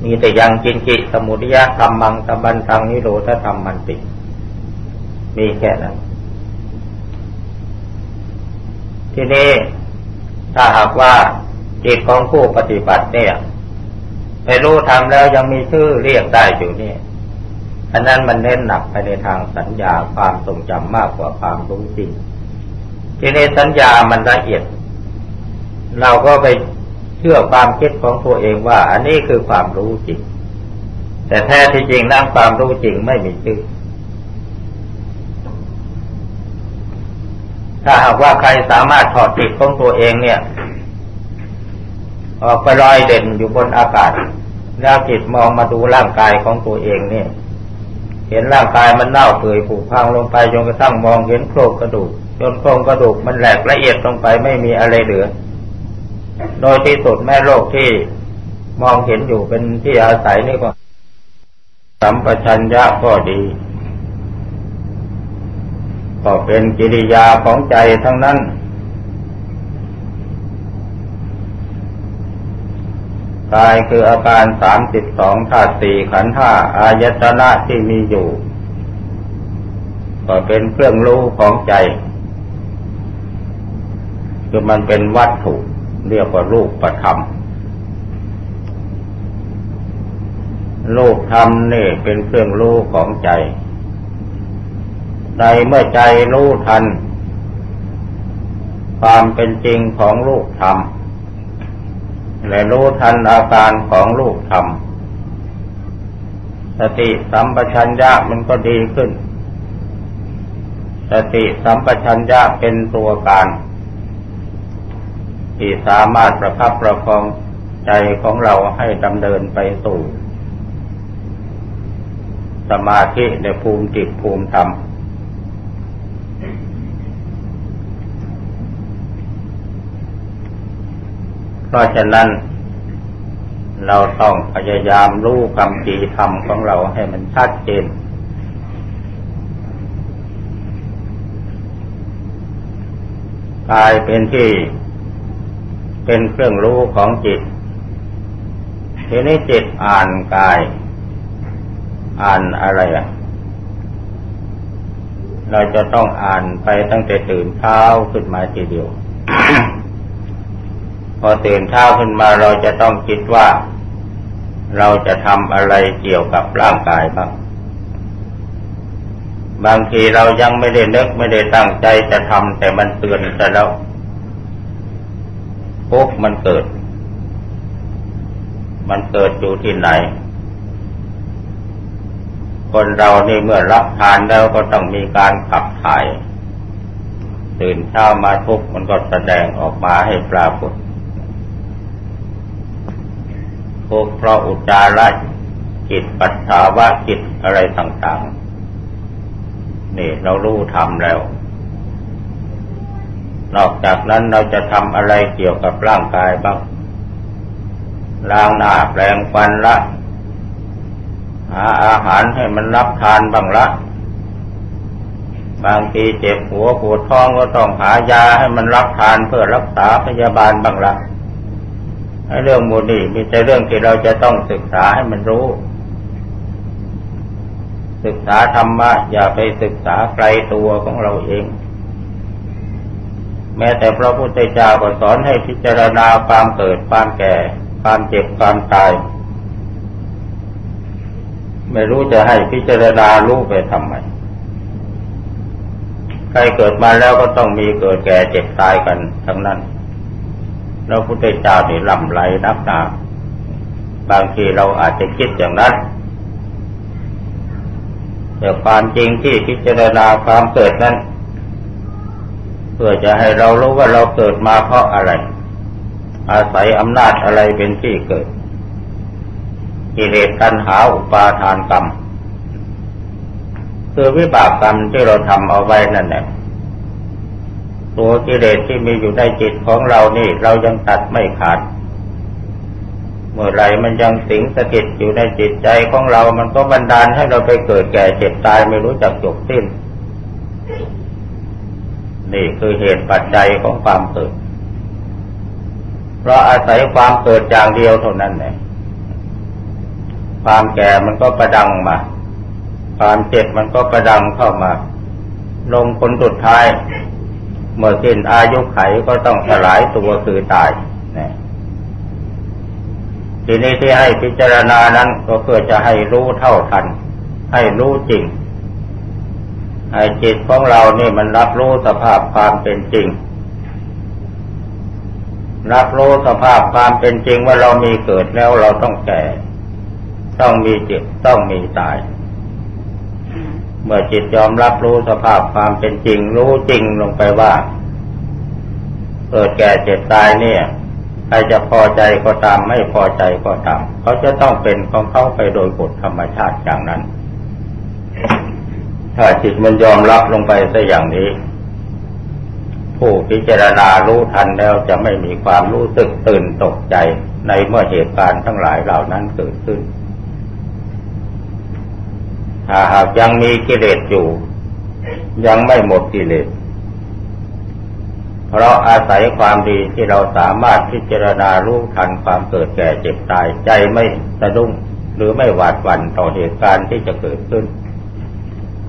มีแต่ยังจินจิสมุทยะธรรมังตบันทังนิโรธธรรมมันติ มีแค่นั้น ทีนี้ถ้าหากว่าจิตของผู้ปฏิบัติเนี่ยไปรู้ทำแล้วยังมีชื่อเรียกได้อยู่นี่ อันนั้นมันเน้นหนักไปในทางสัญญาความทรงจำมากกว่าความรู้จริงทีนี้สัญญามันละเอียด เราก็ไปเชื่อความคิดของตัวเองว่า อันนี้คือความรู้จริง แต่แท้ที่จริงนั่งความรู้จริงไม่มีชื่อถ้าหากว่าใครสามารถถอดจิตของตัวเองเนี่ย ออกไปลอยเด่นอยู่บนอากาศแล้วจิตมองมาดูร่างกายของตัวเองเนี่ย เห็นร่างกายมันเน่าเปื่อยผุพังลงไปจนกระทั่งมองเห็นโครงกระดูกจนโครงกระดูกมันแหลกละเอียดลงไปไม่มีอะไรเหลือ โดยที่สุดแม่โลกที่มองเห็นอยู่เป็นที่อาศัยนี่ก็สัมปชัญญะก็ดี ก็เป็นกิริยาของใจทั้งนั้น กายคืออาการสามสิบสองธาตุสี่ขันธ์ห้าอายตนะที่มีอยู่ ก็เป็นเครื่องรู้ของใจ คือมันเป็นวัตถุเรียกว่ารูปประธรรมรูปธรรมนี่เป็นเครื่องรู้ของใจ ในเมื่อใจรู้ทัน ความเป็นจริงของรูปธรรม และรู้ทันอาการของรูปธรรม สติสัมปชัญญะมันก็ดีขึ้น สติสัมปชัญญะเป็นตัวการที่สามารถประคับประคองใจของเราให้ดำเนินไปสู่ สมาธิในภูมิจิตภูมิธรรม ราะฉะนั้นเราต้องพยายามรู้คำจีธรรมของเราให้มันชัดเจน กายเป็นที่เป็นเครื่องรู้ของจิต ทีนี้จิตอ่านกาย อ่านอะไรอะ เราจะต้องอ่านไปตั้งแต่ตื่นเช้าขึ้นมาทีเดียว พอตื่นเช้าขึ้นมาเราจะต้องคิดว่า เราจะทำอะไรเกี่ยวกับร่างกายบ้าง บางทีเรายังไม่ได้นึกไม่ได้ตั้งใจจะทำแต่มันเตือนแต่แล้วทุกมันเกิด มันเกิดอยู่ที่ไหน คนเรานี่เมื่อรับทานแล้วก็ต้องมีการขับถ่าย ตื่นเช้ามาทุกมันก็แสดงออกมาให้ปรากฏ ทุกเพราะอุจาระจิตปัสสาวะจิตอะไรต่างๆ นี่เรารู้ทำแล้ว นอกจากนั้นเราจะทำอะไรเกี่ยวกับร่างกายบ้าง ล้างหน้าแปรงฟันละ หาอาหารให้มันรับทานบ้างละ บางทีเจ็บหัวปวดท้องก็ต้องหายาให้มันรับทานเพื่อรักษาพยาบาลบ้างละ เรื่องมูนี่มีแต่เรื่องที่เราจะต้องศึกษาให้มันรู้ ศึกษาธรรมะ อย่าไปศึกษาไกลตัวของเราเอง แม้แต่พระพุทธเจ้าก็สอนให้พิจารณาความเกิดความแก่ ความเจ็บความตาย ไม่รู้จะให้พิจารณารู้ไปทำไมใครเกิดมาแล้วก็ต้องมีเกิดแก่เจ็บตายกันทั้งนั้น แล้วพุทธเจ้านี่ลำไรนักหนาบางทีเราอาจจะคิดอย่างนั้นแต่ความจริงที่พิจารณาความเกิดนั้น เพื่อจะให้เรารู้ว่าเราเกิดมาเพราะอะไร อาศัยอำนาจอะไรเป็นที่เกิดกิเลสตัณหาอุปาทานกรรม คือวิบากกรรมที่เราทำเอาไว้นั่นแหละ ตัวกิเลสที่มีอยู่ในจิตของเรานี่เรายังตัดไม่ขาด เมื่อไรมันยังสิงสถิตอยู่ในจิตใจของเรา มันก็บันดาลให้เราไปเกิดแก่เจ็บตายไม่รู้จักจบสิ้น นี่คือเหตุปัจจัยของความเกิด เพราะอาศัยความเกิดอย่างเดียวเท่านั้นแหละความแก่มันก็ประดังมา ความเจ็บมันก็ประดังเข้ามา ลงคนสุดท้าย เมื่อสิ้นอายุไขก็ต้องสลายตัวคือตายนะทีนี้ที่ให้พิจารณานั้นก็เพื่อจะให้รู้เท่าทัน ให้รู้จริงไอ้จิตของเรานี่มันรับรู้สภาพความเป็นจริง รับรู้สภาพความเป็นจริงว่าเรามีเกิดแล้วเราต้องแก่ ต้องมีเจ็บต้องมีตาย เมื่อจิตยอมรับรู้สภาพความเป็นจริง รู้จริงลงไปว่าเกิดแก่เจ็บตายเนี่ยใครจะพอใจก็ตาม ไม่พอใจก็ตาม เขาจะต้องเป็นของเขาไปโดยกฎธรรมชาติอย่างนั้น ถ้าจิตมันยอมรับลงไปซะอย่างนี้ ผู้พิจารณารู้ทันแล้วจะไม่มีความรู้สึกตื่นตกใจในเมื่อเหตุการณ์ทั้งหลายเหล่านั้นเกิดขึ้น ถ้าหากยังมีกิเลสอยู่ ยังไม่หมดกิเลส เพราะอาศัยความดีที่เราสามารถพิจารณารู้ทันความเกิดแก่เจ็บตายใจไม่สะดุ้งหรือไม่หวาดหวั่นต่อเหตุการณ์ที่จะเกิดขึ้น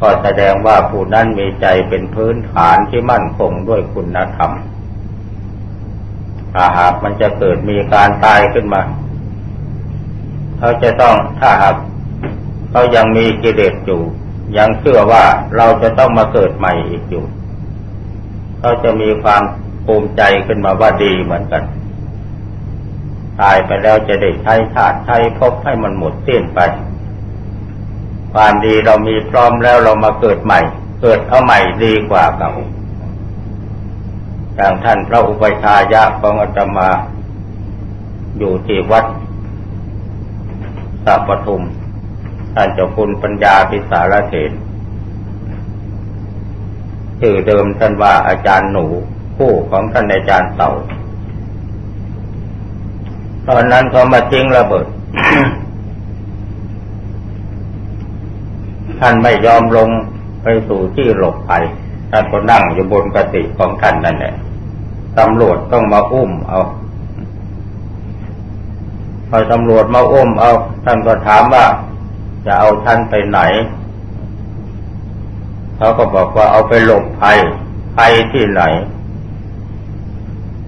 ก็แสดงว่าผู้นั้นมีใจเป็นพื้นฐานที่มั่นคงด้วยคุณธรรมถ้าหากมันจะเกิดมีการตายขึ้นมา เขาจะต้องถ้าหาก เขายังมีกิเลสอยู่ ยังเชื่อว่าเราจะต้องมาเกิดใหม่อีกอยู่เขาจะมีความภูมิใจขึ้นมาว่าดีเหมือนกัน ตายไปแล้วจะได้ใช้ชาติใช้พบให้มันหมดสิ้นไป ความดีเรามีพร้อมแล้วเรามาเกิดใหม่ เกิดเอาใหม่ดีกว่าเก่าอย่างท่านพระอุปชายะของอาตมา อยู่ที่วัดสัพปทุม ท่านเจ้าคุณปัญญาพิสารเถรชื่อเดิมท่านว่าอาจารย์หนูผู้ของท่านอาจารย์เต่า ตอนนั้นเขามาทิ้งระเบิด ท่านไม่ยอมลงไปสู่ที่หลบภัยท่านก็นั่งอยู่บนกติของท่านนั่นแหละตำรวจต้องมาอุ้มเอาพอตำรวจมาอุ้มเอา ท่านก็ถามว่า จะเอาท่านไปไหน เขาก็บอกว่าเอาไปหลบภัยภัยที่ไหน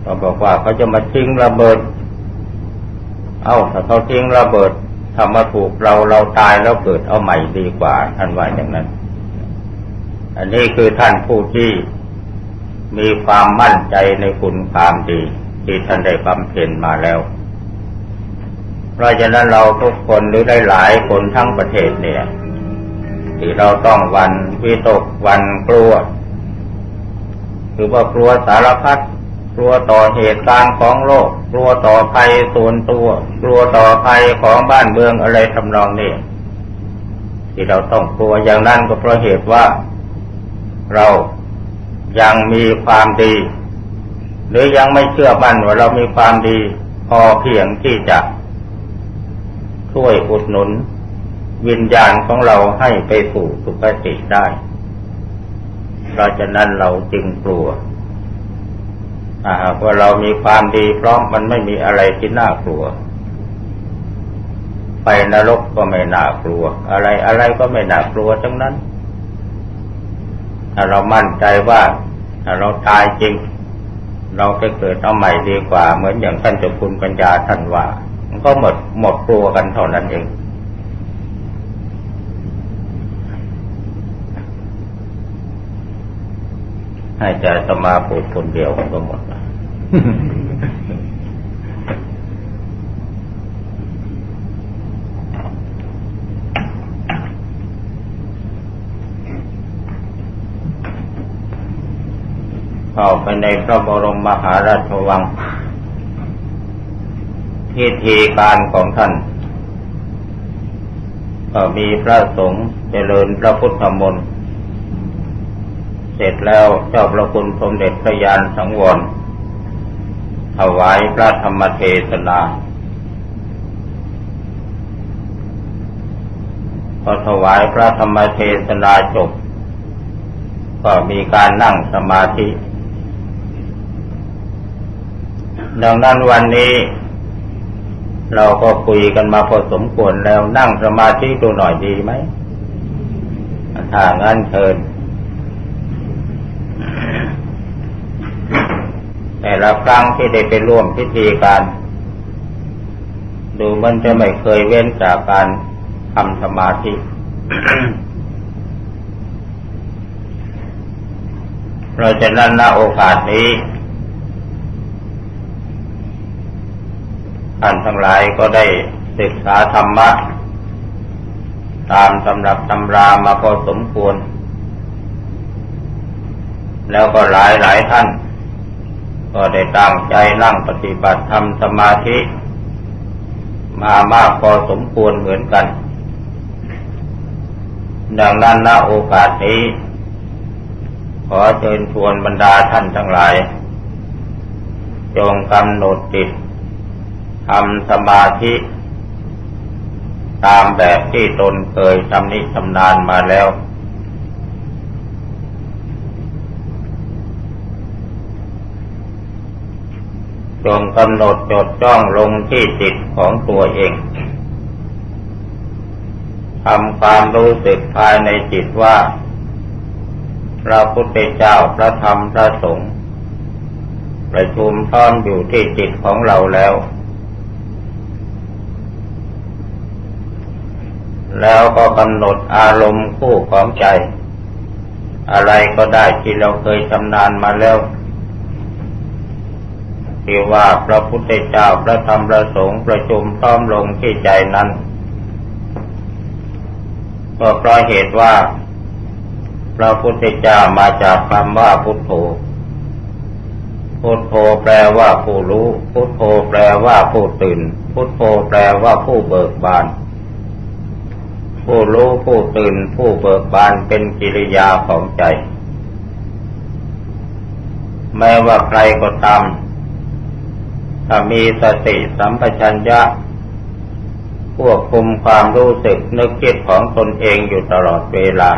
เขาบอกว่าเขาจะมาทิ้งระเบิด เอาถ้าเขาทิ้งระเบิดทำมาถูกเราเราตายแล้วเกิดเอาใหม่ดีกว่า ท่านว่าอย่างนั้น อันนี้คือท่านผู้ที่มีความมั่นใจในคุณความดี ที่ท่านได้บำเพ็ญมาแล้ว ราะฉะนั้นเราทุกคนหรือได้หลายคนทั้งประเทศเนี่ย ที่เราต้องวันวิตกวันกลัว คือว่ากลัวสารพัดกลัวต่อเหตุการณ์ของโลก กลัวต่อภัยส่วนตัว กลัวต่อภัยของบ้านเมืองอะไรทำนองนี้ที่เราต้องกลัวอย่างนั้นก็เพราะเหตุว่า เรายังมีความดี หรือยังไม่เชื่อมั่นว่าเรามีความดี พอเพียงที่จะ ช่วยอุดหนุน วิญญาณของเราให้ไปสู่สุคติได้ เพราะฉะนั้นเราจึงกลัวถ้าหากว่าเรามีความดีพร้อมมันไม่มีอะไรที่น่ากลัว ไปนรกก็ไม่น่ากลัว อะไรอะไรก็ไม่น่ากลัวทั้งนั้น ถ้าเรามั่นใจว่าถ้าเราตายจริง เราไปเกิดเอาใหม่ดีกว่า เหมือนอย่างท่านเจ้าคุณปัญญาท่านว่า มันก็หมดหมดกลัวกันเท่านั้นเอง ให้ใจสมาพูดคนเดียวมันก็หมดเข้าไปในพระบรมมหาราชวัง พิธีการของท่านก็มีพระสงฆ์เจริญพระพุทธมนต์เสร็จแล้วเจ้าพระคุณสมเด็จพระยานสังวรถวายพระธรรมเทศนา พอถวายพระธรรมเทศนาจบ ก็มีการนั่งสมาธิ ดังนั้นวันนี้ เราก็คุยกันมาพอสมควรแล้วนั่งสมาธิดูหน่อยดีไหมถ้างั้นเชิญแต่ละครั้งที่ได้ไปร่วมพิธีการ ดูมันจะไม่เคยเว้นจากการทำสมาธิเราจะนั่นณโอกาสนี้ ท่านทั้งหลายก็ได้ศึกษาธรรมะ ตามตำรับตำรามาพอสมควร แล้วก็หลายหลายท่าน ก็ได้ตั้งใจนั่งปฏิบัติธรรมสมาธิ มามากพอสมควรเหมือนกัน ดังนั้นณโอกาสนี้ ขอเชิญชวนบรรดาท่านทั้งหลาย จงกำหนดจิต ทำสมาธิ ตามแบบที่ตนเคยทำนิชำนานมาแล้ว จงกำหนดจดจ้องลงที่จิตของตัวเองทำความรู้สึกภายในจิตว่า พระพุทธเจ้าพระธรรมพระสงฆ์ประชุมพร้อมอยู่ที่จิตของเราแล้ว แล้วก็กำหนดอารมณ์คู่ของใจ อะไรก็ได้ที่เราเคยชำนาญมาแล้วที่ว่าพระพุทธเจ้าพระธรรมพระสงฆ์ประชุมพร้อมลงที่ใจนั้น ก็เพราะเหตุว่าพระพุทธเจ้ามาจากคำว่าพุทโธ พุทโธแปลว่าผู้รู้ พุทโธแปลว่าผู้ตื่น พุทโธแปลว่าผู้เบิกบาน ผู้รู้ผู้ตื่นผู้เบิกบานเป็นกิริยาของใจ แม้ว่าใครก็ตามถ้ามีสติสัมปชัญญะควบคุมความรู้สึกนึกคิดของตนเองอยู่ตลอดเวลา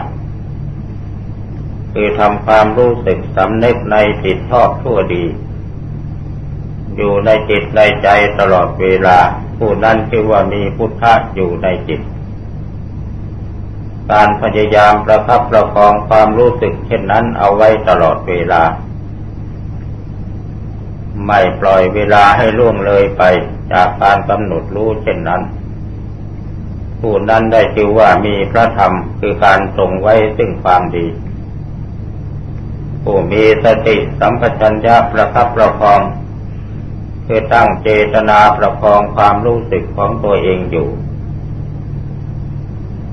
คือทำความรู้สึกสำนึกในจิตชอบทั่วดี อยู่ในจิตในใจตลอดเวลา ผู้นั้นคือว่ามีพุทธะอยู่ในจิต การพยายามประคับประคองความรู้สึกเช่นนั้นเอาไว้ตลอดเวลา ไม่ปล่อยเวลาให้ล่วงเลยไปจากการกำหนดรู้เช่นนั้นผู้นั้นได้ชื่อว่ามีพระธรรมคือการทรงไว้ซึ่งความดี ผู้มีสติสัมปชัญญะประคับประคอง คือตั้งเจตนาประคองความรู้สึกของตัวเองอยู่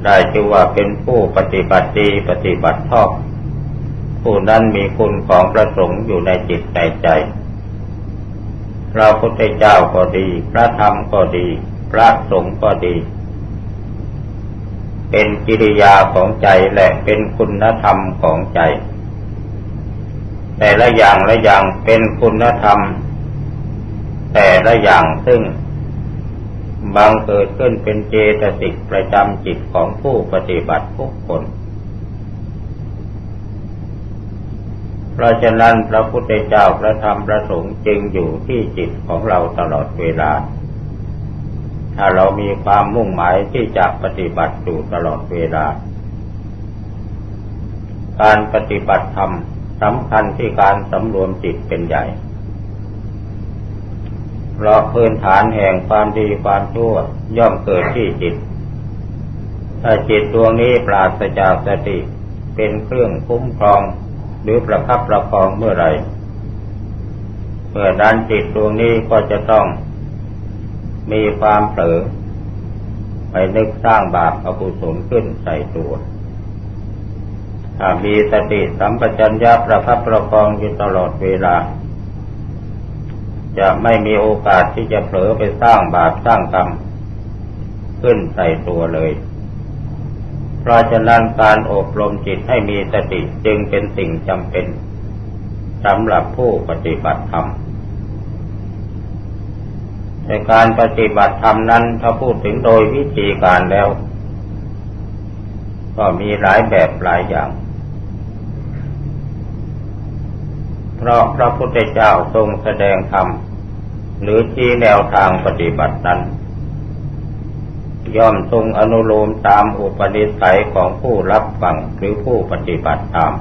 ได้ชื่อว่าเป็นผู้ปฏิบัติดีปฏิบัติชอบ ผู้นั้นมีคุณของพระสงฆ์อยู่ในจิตในใจ พระพุทธเจ้าก็ดี พระธรรมก็ดี พระสงฆ์ก็ดี เป็นกิริยาของใจและเป็นคุณธรรมของใจ แต่ละอย่างละอย่างเป็นคุณธรรม แต่ละอย่างซึ่ง บางเกิดขึ้นเป็นเจตสิกประจำจิตของผู้ปฏิบัติทุกคน เพราะฉะนั้นพระพุทธเจ้าพระธรรมพระสงฆ์จึงอยู่ที่จิตของเราตลอดเวลา ถ้าเรามีความมุ่งหมายที่จะปฏิบัติอยู่ตลอดเวลา การปฏิบัติธรรมสำคัญที่การสำรวมจิตเป็นใหญ่ เพราะพื้นฐานแห่งความดีความชั่วย่อมเกิดที่จิต ถ้าจิตดวงนี้ปราศจากสติเป็นเครื่องคุ้มครองหรือประคับประคองเมื่อไรเมื่อนั้นจิตดวงนี้ก็จะต้องมีความเผลอไปนึกสร้างบาปอกุศลขึ้นใส่ตัว ถ้ามีสติสัมปชัญญะประคับประคองอยู่ตลอดเวลา จะไม่มีโอกาสที่จะเผลอไปสร้างบาปสร้างกรรมขึ้นใส่ตัวเลย เพราะฉะนั้นการอบรมจิตให้มีสติจึงเป็นสิ่งจำเป็นสำหรับผู้ปฏิบัติธรรมแต่การปฏิบัติธรรมนั้นถ้าพูดถึงโดยวิธีการแล้ว ก็มีหลายแบบหลายอย่าง เพราะพระพุทธเจ้าทรงแสดงธรรม หรือชี้แนวทางปฏิบัตินั้น ย่อมทรงอนุโลมตามอุปนิสัยของผู้รับฟังหรือผู้ปฏิบัติตาม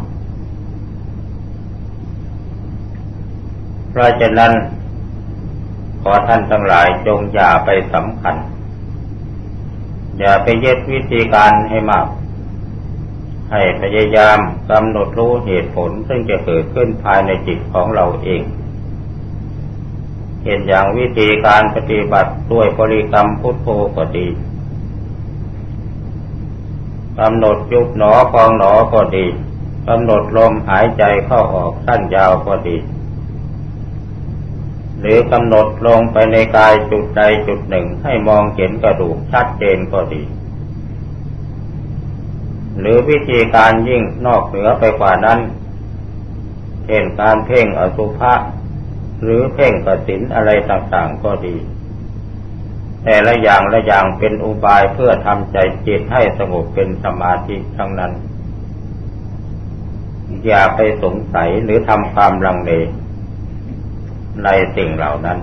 เพราะฉะนั้น ขอท่านทั้งหลายจงอย่าไปสำคัญ อย่าไปเย็ดวิธีการให้มาก ให้พยายามกำหนดรู้เหตุผลซึ่งจะเกิดขึ้นภายในจิตของเราเอง เห็นอย่างวิธีการปฏิบัติด้วยบริกรรมพุทโธก็ดีกำหนดยุบหนอพองหนอก็ดีกำหนดลมหายใจเข้าออกสั้นยาวก็ดี หรือกำหนดลงไปในกายจุดใดจุดหนึ่งให้มองเห็นกระดูกชัดเจนก็ดี หรือวิธีการยิ่งนอกเหนือไปกว่านั้น เช่นการเพ่งอสุภะหรือเพ่งกสินอะไรต่างๆก็ดี แต่ละอย่างละอย่างเป็นอุบายเพื่อทำใจจิตให้สงบเป็นสมาธิทั้งนั้น อย่าไปสงสัยหรือทำความลังเลในสิ่งเหล่านั้น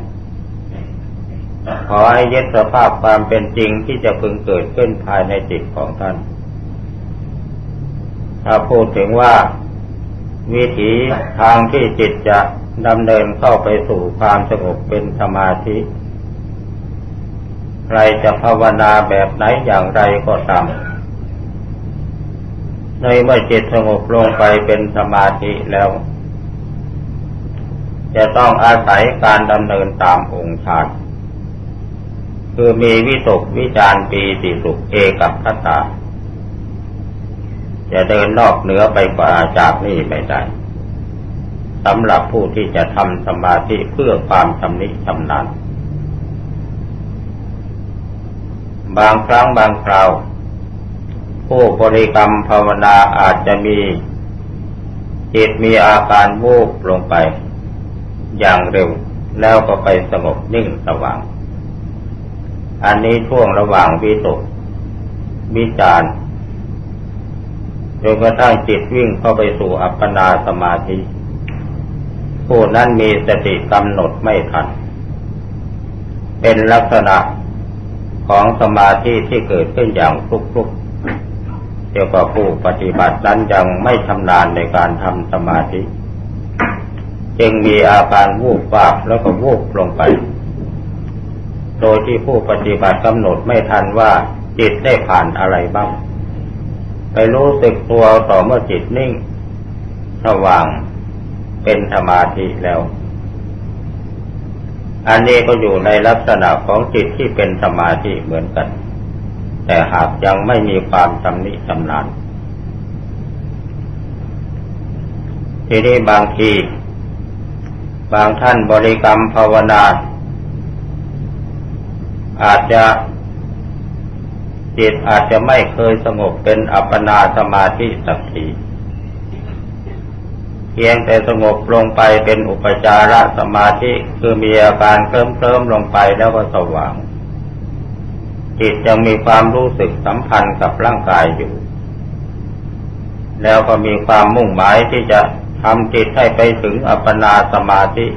ขอให้ยึดสภาพความเป็นจริงที่จะพึงเกิดขึ้นภายในจิตของท่าน ถ้าพูดถึงว่าวิถีทางที่จิตจะดำเนินเข้าไปสู่ความสงบเป็นสมาธิ ใครจะภาวนาแบบไหนอย่างไรก็ตามในเมื่อจิตสงบลงไปเป็นสมาธิแล้ว จะต้องอาศัยการดำเนินตามองค์ฌานคือมีวิตกวิจารปีติสุขเอกับพัตตา จะเดินนอกเหนือไปกว่าจากนี้ไม่ได้สำหรับผู้ที่จะทำสมาธิเพื่อความชำนิชำนาญบางครั้งบางคราว ผู้บริกรรมภาวนาอาจจะมีจิตมีอาการวูบลงไป อย่างเร็วแล้วก็ไปสงบนิ่งสว่าง อันนี้ช่วงระหว่างวิตกวิจาร จนกระทั่งจิตวิ่งเข้าไปสู่อัปปนาสมาธิ ผู้นั้นมีสติกำหนดไม่ทัน เป็นลักษณะของสมาธิที่เกิดขึ้นอย่างคลุกๆเดียวกับผู้ปฏิบัตินั้นยังไม่ชำนาญในการทำสมาธิ จึงมีอาการวูบวาบแล้วก็วูบลงไป โดยที่ผู้ปฏิบัติกำหนดไม่ทันว่าจิตได้ผ่านอะไรบ้าง ไปรู้สึกตัวต่อเมื่อจิตนิ่ง สว่างเป็นสมาธิแล้ว อันนี้ก็อยู่ในลักษณะของจิตที่เป็นสมาธิเหมือนกัน แต่หากยังไม่มีความชำนิชำนาญทีนี้บางที บางท่านบริกรรมภาวนา อาจจะ จิตอาจจะไม่เคยสงบเป็นอัปปนาสมาธิสักที เพียงแต่สงบลงไปเป็นอุปจารสมาธิคือมีอาการเคลิ้มเคลิ้มลงไปแล้วก็สว่าง จิตยังมีความรู้สึกสัมพันธ์กับร่างกายอยู่ แล้วก็มีความมุ่งหมายที่จะทำจิตให้ไปถึงอัปปนาสมาธิ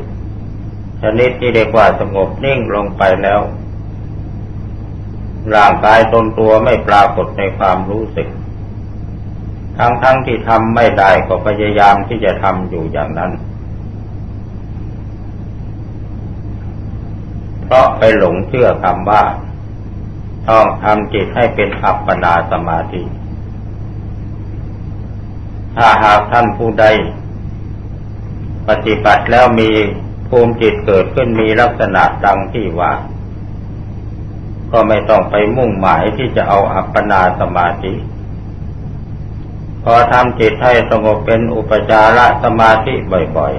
ชนิดที่เรียกว่าสงบนิ่งลงไปแล้ว ร่างกายตนตัวไม่ปรากฏในความรู้สึก ทั้งๆทที่ทำไม่ได้ก็พยายามที่จะทำอยู่อย่างนั้น เพราะไปหลงเชื่อคำว่า ต้องทำจิตให้เป็นอัปปนาสมาธิ ถ้าหากท่านผู้ใด ปฏิบัติแล้วมีภูมิจิตเกิดขึ้นมีลักษณะดังที่ว่า ก็ไม่ต้องไปมุ่งหมายที่จะเอาอัปปนาสมาธิ พอทำจิตให้สงบเป็นอุปจารสมาธิบ่อย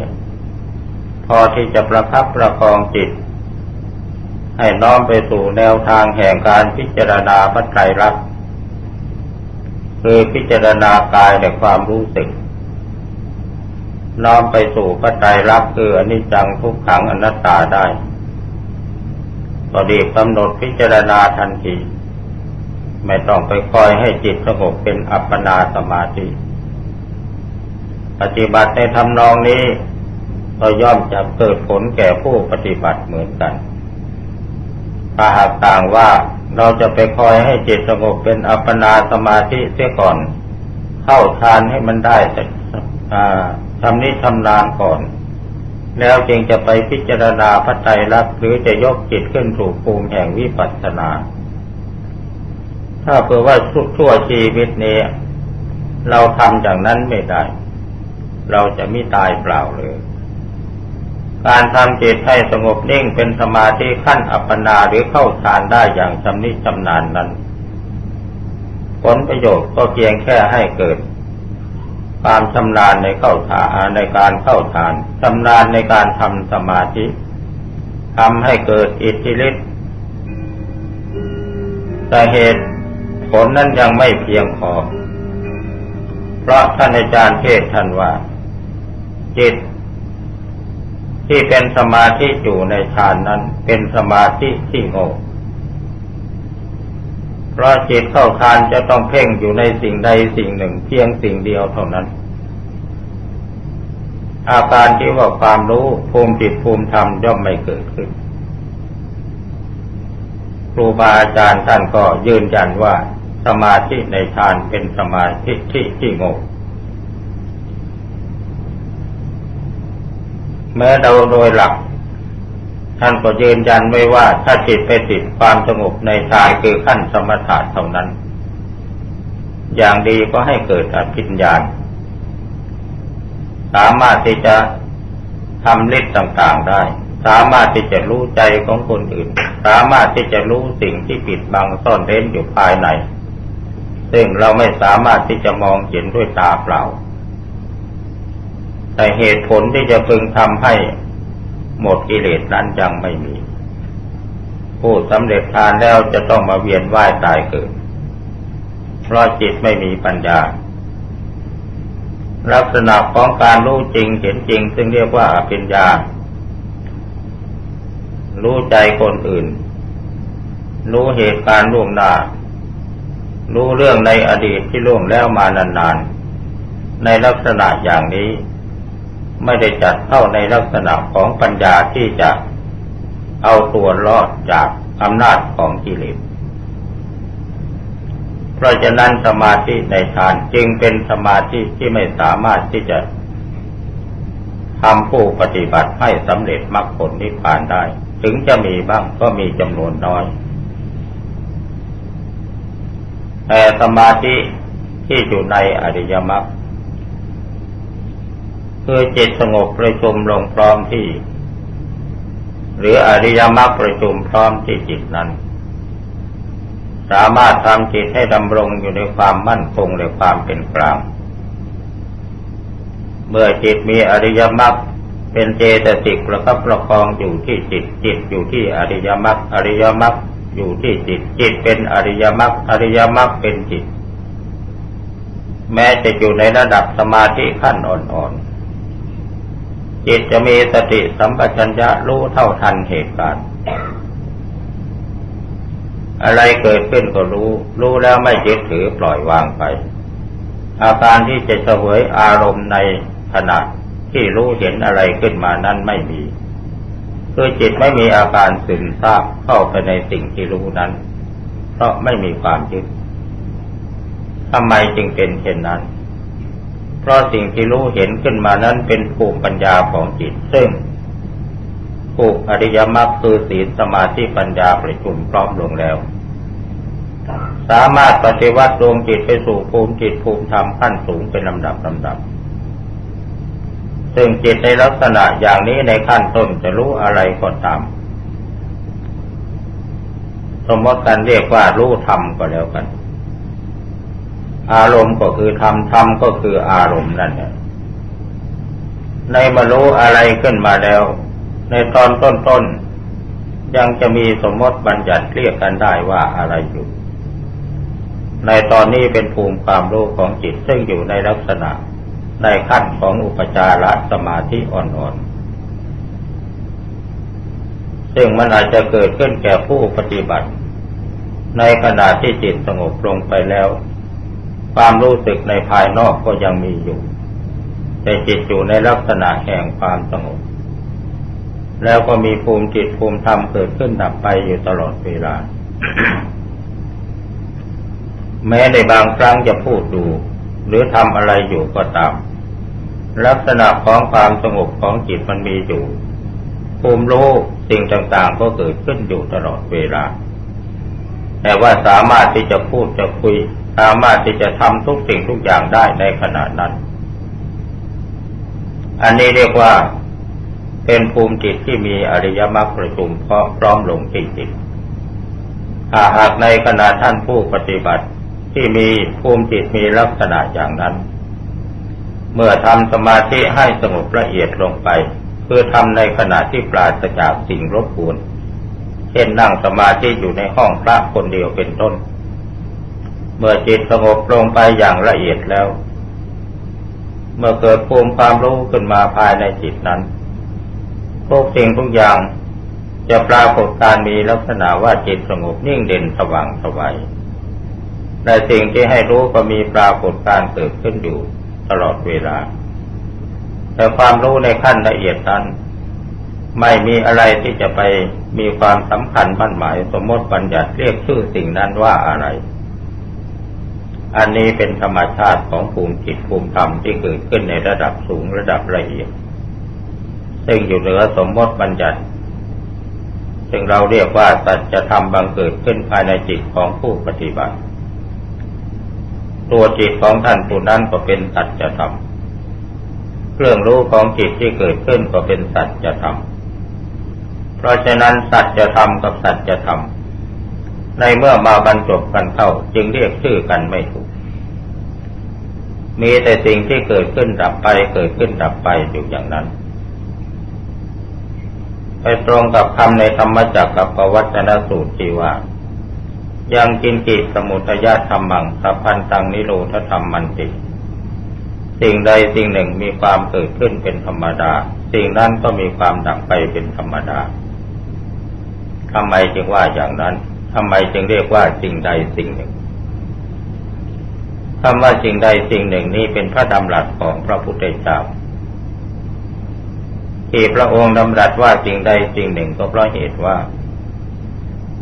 ๆ พอที่จะประคับประคองจิต ให้น้อมไปสู่แนวทางแห่งการพิจารณาพระไตรลักษณ์คือพิจารณากายในความรู้สึก น้อมไปสู่พระไตรลักษณ์คืออนิจจังทุกขังอนัตตาได้ ก็ดีกำหนดพิจารณาทันทีไม่ต้องไปคอยให้จิตสงบเป็นอัปปนาสมาธิ ปฏิบัติในทำนองนี้ ก็ย่อมจะเกิดผลแก่ผู้ปฏิบัติเหมือนกัน ถ้าหากต่างว่าเราจะไปคอยให้จิตสงบเป็นอัปปนาสมาธิเสียก่อน เข้าทานให้มันได้แต่ทำนี้ทำนานก่อน แล้วจึงจะไปพิจารณาพระไตรลักษณ์หรือจะยกจิตขึ้นสู่ภูมิแห่งวิปัสสนา ถ้าเผื่อว่าชั่วชีวิตนี้ เราทำอย่างนั้นไม่ได้ เราจะไม่ตายเปล่าเลย การทำจิตให้สงบนิ่งเป็นสมาธิขั้นอัปปนาหรือเข้าฌานได้อย่างชำนิชำนาญนั้น ผลประโยชน์ก็เพียงแค่ให้เกิด ความชำนาญในเข้าฌานในการเข้าฌานชำนาญในการทำสมาธิทำให้เกิดอิทธิฤทธิ์แต่เหตุผลนั้นยังไม่เพียงพอ เพราะท่านอาจารย์เทศท่านว่า จิต ที่เป็นสมาธิอยู่ในฌานนั้น เป็นสมาธิที่โง่ พราะจิตเข้าฌานจะต้องเพ่งอยู่ในสิ่งใดสิ่งหนึ่ง เพียงสิ่งเดียวเท่านั้น อาการที่ว่าความรู้ภูมิจิตภูมิธรรมย่อมไม่เกิดขึ้นครูบาอาจารย์ท่านก็ยืนยันว่าสมาธิในฌานเป็นสมาธิที่ที่โง่แม้เราโดยหลัก ท่านก็ยืนยันไว้ว่าถ้าจิตไปติดความสงบในฌานคือขั้นสมถะเท่านั้น อย่างดีก็ให้เกิดอภิญญาสามารถที่จะทำฤทธิ์ต่างๆได้ สามารถที่จะรู้ใจของคนอื่น สามารถที่จะรู้สิ่งที่ปิดบังซ่อนเร้นอยู่ภายใน ซึ่งเราไม่สามารถที่จะมองเห็นด้วยตาเปล่า แต่เหตุผลที่จะพึงทำให้ หมดกิเลสนั้นยังไม่มี ผู้สำเร็จทานแล้วจะต้องมาเวียนว่ายตายเกิด เพราะจิตไม่มีปัญญา ลักษณะของการรู้จริงเห็นจริง ซึ่งเรียกว่าปัญญา รู้ใจคนอื่น รู้เหตุการณ์ล่วงหน้า รู้เรื่องในอดีตที่ล่วงแล้วมานานๆ ในลักษณะอย่างนี้ ไม่ได้จัดเข้าในลักษณะของปัญญาที่จะเอาตัวรอดจากอำนาจของกิเลส เพราะฉะนั้นสมาธิในฌานจึงเป็นสมาธิที่ไม่สามารถที่จะทำผู้ปฏิบัติให้สำเร็จมรรคผลนิพพานได้ ถึงจะมีบ้างก็มีจำนวนน้อย แต่สมาธิที่อยู่ในอริยมรรค คือจิตสงบประชุมลงพร้อมที่ หรืออริยมรรคประชุมพร้อมที่จิตนั้น สามารถทำจิตให้ดำรงอยู่ในความมั่นคงในความเป็นกลาง เมื่อจิตมีอริยมรรคเป็นเจตสิกประคับประคองอยู่ที่จิตจิตอยู่ที่อริยมรรคอริยมรรคอยู่ที่จิตจิตเป็นอริยมรรคอริยมรรคเป็นจิต แม้จะอยู่ในระดับสมาธิขั้นอ่อนๆ จิตจะมีสติสัมปชัญญะรู้เท่าทันเหตุการณ์ อะไรเกิดขึ้นก็รู้ รู้แล้วไม่ยึดถือปล่อยวางไป อาการที่จะเสวยอารมณ์ในขณะที่รู้เห็นอะไรขึ้นมานั้นไม่มีคือจิตไม่มีอาการซึมซาบเข้าไปในสิ่งที่รู้นั้น เพราะไม่มีความยึดทำไมจึงเป็นเช่นนั้น เพราะสิ่งที่รู้เห็นขึ้นมานั้นเป็นภูมิปัญญาของจิต ซึ่งภูมิอริยมรรคคือศีลสมาธิปัญญาประชุมพร้อมลงแล้ว สามารถปฏิวัติดวงจิตไปสู่ภูมิจิตภูมิธรรมขั้นสูงเป็นลำดับลำดับ ซึ่งจิตในลักษณะอย่างนี้ในขั้นต้นจะรู้อะไรก็ตาม สมมติการเรียกว่ารู้ธรรมก็แล้วกัน อารมณ์ก็คือธรรมธรรมก็คืออารมณ์นั่นแหละในมรู้อะไรขึ้นมาแล้ว ในตอนต้นๆยังจะมีสมมติบัญญัติเรียกกันได้ว่าอะไรอยู่ ในตอนนี้เป็นภูมิความรู้ของจิตซึ่งอยู่ในลักษณะในขั้นของอุปจารสมาธิอ่อนๆ ซึ่งมันอาจจะเกิดขึ้นแก่ผู้ปฏิบัติ ในขณะที่จิตสงบลงไปแล้ว ความรู้สึกในภายนอกก็ยังมีอยู่ แต่จิตอยู่ในลักษณะแห่งความสงบ แล้วก็มีภูมิจิตภูมิธรรมเกิดขึ้นดับไปอยู่ตลอดเวลา แม้ในบางครั้งจะพูดดู หรือทำอะไรอยู่ก็ตาม ลักษณะของความสงบของจิตมันมีอยู่ ภูมิรู้สิ่งต่างๆก็เกิดขึ้นอยู่ตลอดเวลา แต่ว่าสามารถที่จะพูดจะคุย สามารถที่จะทำทุกสิ่งทุกอย่างได้ในขณะนั้น อันนี้เรียกว่าเป็นภูมิจิตที่มีอริยมรรคประชุมเพราะพร้อมลงจริงๆถ้าหากในขณะท่านผู้ปฏิบัติที่มีภูมิจิตมีลักษณะอย่างนั้น เมื่อทำสมาธิให้สงบละเอียดลงไปเพื่อทำในขณะที่ปราศจากสิ่งรบกวน เช่นนั่งสมาธิอยู่ในห้องพระคนเดียวเป็นต้น เมื่อจิตสงบลงไปอย่างละเอียดแล้ว เมื่อเกิดภูมิความรู้ขึ้นมาภายในจิตนั้นทุกสิ่งทุกอย่างจะปรากฏการมีลักษณะว่าจิตสงบนิ่งเด่นสว่างสวัยในสิ่งที่ให้รู้ก็มีปรากฏการเกิดขึ้นอยู่ตลอดเวลา แต่ความรู้ในขั้นละเอียดนั้น ไม่มีอะไรที่จะไปมีความสำคัญมั่นหมายสมมติบัญญัติเรียกชื่อสิ่งนั้นว่าอะไร อันนี้เป็นธรรมชาติของภูมิจิตภูมิธรรมที่เกิดขึ้นในระดับสูงระดับละเอียด ซึ่งอยู่เหนือสมมติบัญญัติซึ่งเราเรียกว่าสัจธรรมบังเกิดขึ้นภายในจิตของผู้ปฏิบัติ ตัวจิตของท่านผู้นั้นก็เป็นสัจธรรมเครื่องรู้ของจิตที่เกิดขึ้นก็เป็นสัจธรรมเพราะฉะนั้นสัจธรรมกับสัจธรรม ในเมื่อมาบรรจบกันเข้า จึงเรียกชื่อกันไม่ถูก มีแต่สิ่งที่เกิดขึ้นดับไป เกิดขึ้นดับไปอยู่อย่างนั้น ไปตรงกับคำในธรรมจักรกับปวัตนสูตรที่ว่า ยังกินกิสมุทยธรรมังสัพพันตังนิโรธธรรมมันติ สิ่งใดสิ่งหนึ่งมีความเกิดขึ้นเป็นธรรมดา สิ่งนั้นก็มีความดับไปเป็นธรรมดาทำไมจึงว่าอย่างนั้น ทำไมจึงเรียกว่าสิ่งใดสิ่งหนึ่งคำว่าสิ่งใดสิ่งหนึ่งนี้เป็นพระดำรัสของพระพุทธเจ้าที่พระองค์ดำรัสว่าสิ่งใดสิ่งหนึ่งก็เพราะเหตุว่า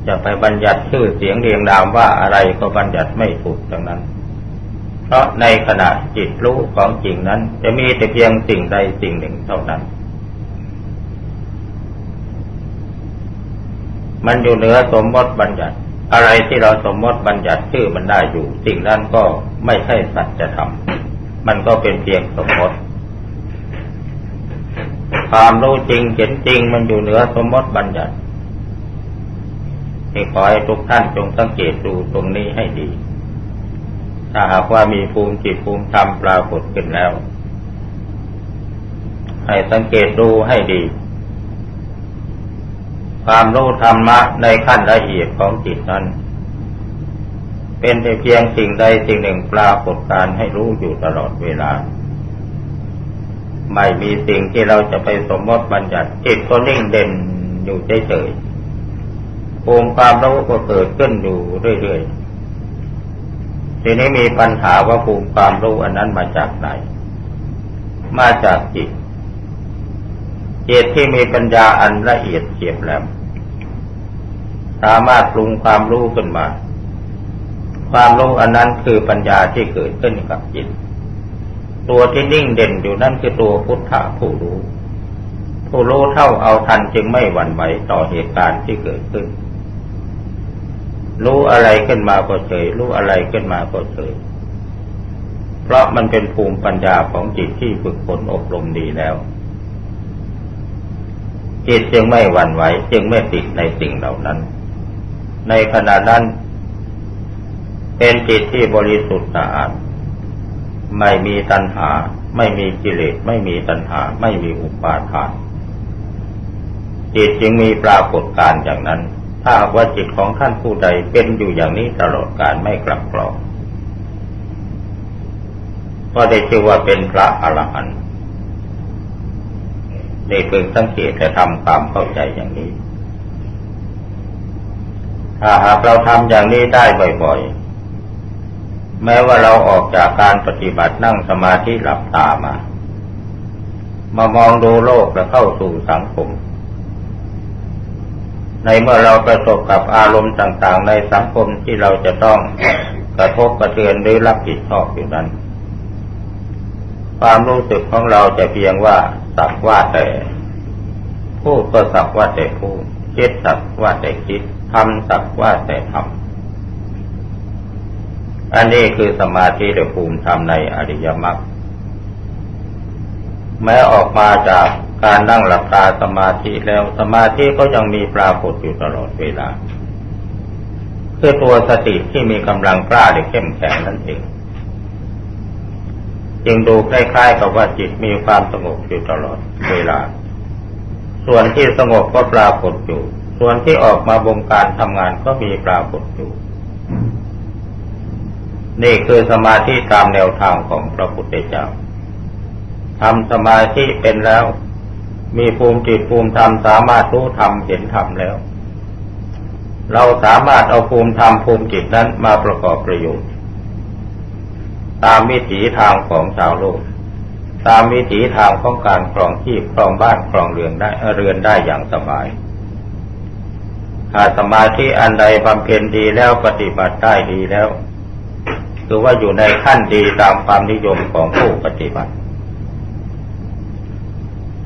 จะไปบัญญัติชื่อเสียงเรียงนามว่าอะไรก็บัญญัติไม่ถูกดังนั้น เพราะในขณะจิตรู้ของจริงนั้น จะมีแต่เพียงสิ่งใดสิ่งหนึ่งเท่านั้น มันอยู่เหนือสมมติบัญญัติ อะไรที่เราสมมติบัญญัติชื่อมันได้อยู่ สิ่งนั้นก็ไม่ใช่สัจธรรมมันก็เป็นเพียงสมมติความรู้จริงเห็นจริงมันอยู่เหนือสมมติบัญญัติที่ขอให้ทุกท่านจงสังเกตดูตรงนี้ให้ดี ถ้าหากว่ามีภูมิจิตภูมิธรรมปรากฏขึ้นแล้ว ให้สังเกตดูให้ดี ความรู้ธรรมะในขั้นละเอียดของจิตนั้น เป็นแต่เพียงสิ่งใดสิ่งหนึ่งปรากฏการให้รู้อยู่ตลอดเวลา ไม่มีสิ่งที่เราจะไปสมมติบัญญัติจิตก็นิ่งเด่นอยู่เฉยๆภูมิความรู้ก็เกิดขึ้นอยู่เรื่อยๆทีนี้มีปัญหาว่าภูมิความรู้อันนั้นมาจากไหน มาจากจิตจิตที่มีปัญญาอันละเอียดเฉียบแหลม สามารถปรุงความรู้ขึ้นมา ความรู้อันนั้นคือปัญญาที่เกิดขึ้นกับจิต ตัวที่นิ่งเด่นอยู่นั่นคือตัวพุทธะผู้รู้ ผู้รู้เท่าเอาทันจึงไม่หวั่นไหวต่อเหตุการณ์ที่เกิดขึ้น รู้อะไรขึ้นมาก็เฉย รู้อะไรขึ้นมาก็เฉย เพราะมันเป็นภูมิปัญญาของจิตที่ฝึกฝนอบรมดีแล้วจิตจึงไม่หวั่นไหวจึงไม่ติดในสิ่งเหล่านั้น ในขณะนั้น เป็นจิตที่บริสุทธิ์สะอาด ไม่มีตัณหา ไม่มีกิเลส ไม่มีตัณหา ไม่มีอุปาทาน จิตจึงมีปรากฏการอย่างนั้น ถ้าว่าจิตของท่านผู้ใดเป็นอยู่อย่างนี้ตลอดการไม่กลับกรอกก็ได้ชื่อว่าเป็นพระอรหันต์ได้เพิ่งสังเกตและทำความเข้าใจอย่างนี้ ถ้าหากเราทำอย่างนี้ได้บ่อยๆ แม้ว่าเราออกจากการปฏิบัตินั่งสมาธิหลับตามามามองดูโลกและเข้าสู่สังคม ในเมื่อเราประสบกับอารมณ์ต่างๆ ในสังคมที่เราจะต้องกระทบกระเทือนหรือรับผิดชอบอยู่นั้น ความรู้สึกของเราจะเพียงว่าสักว่าแต่พูดก็สักว่าแต่พูดคิดสักว่าแต่คิด ทำสักว่าแต่ทำอันนี้คือสมาธิหรือภูมิธรรมในอริยมรรคแม้ออกมาจากการนั่งหลับตาสมาธิแล้วสมาธิก็ยังมีปรากฏอยู่ตลอดเวลาคือตัวสติที่มีกำลังกล้าหรือเข้มแข็งนั่นเอง จึงดูคล้ายๆกับว่าจิตมีความสงบอยู่ตลอดเวลา ส่วนที่สงบก็ปรากฏอยู่ ส่วนที่ออกมาบงการทำงานก็มีปรากฏอยู่ นี่คือสมาธิตามแนวทางของพระพุทธเจ้าทำสมาธิเป็นแล้ว มีภูมิจิตภูมิธรรมสามารถรู้ธรรมเห็นธรรมแล้ว เราสามารถเอาภูมิธรรมภูมิจิตนั้นมาประกอบประโยชน์ ตามวิถีทางของชาวโลก ตามวิถีทางของการครองที่ครองบ้านครองเรือนได้เรือนได้อย่างสบาย ถ้าสมาธิอันใดบำเพ็ญดีแล้วปฏิบัติได้ดีแล้วคือว่าอยู่ในขั้นดีตามความนิยมของผู้ปฏิบัติ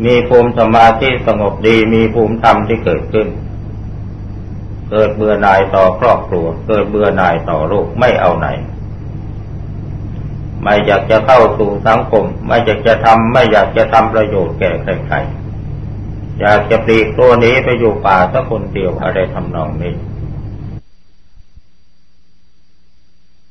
มีภูมิสมาธิสงบดีมีภูมิธรรมที่เกิดขึ้น เกิดเบื่อหน่ายต่อครอบครัว เกิดเบื่อหน่ายต่อโลกไม่เอาไหน ไม่อยากจะเข้าสู่สังคม ไม่อยากจะทำไม่อยากจะทำประโยชน์แก่ใครๆ อยากจะปลีกตัวนี้ไปอยู่ป่าสักคนเดียวอะไรทำนองนี้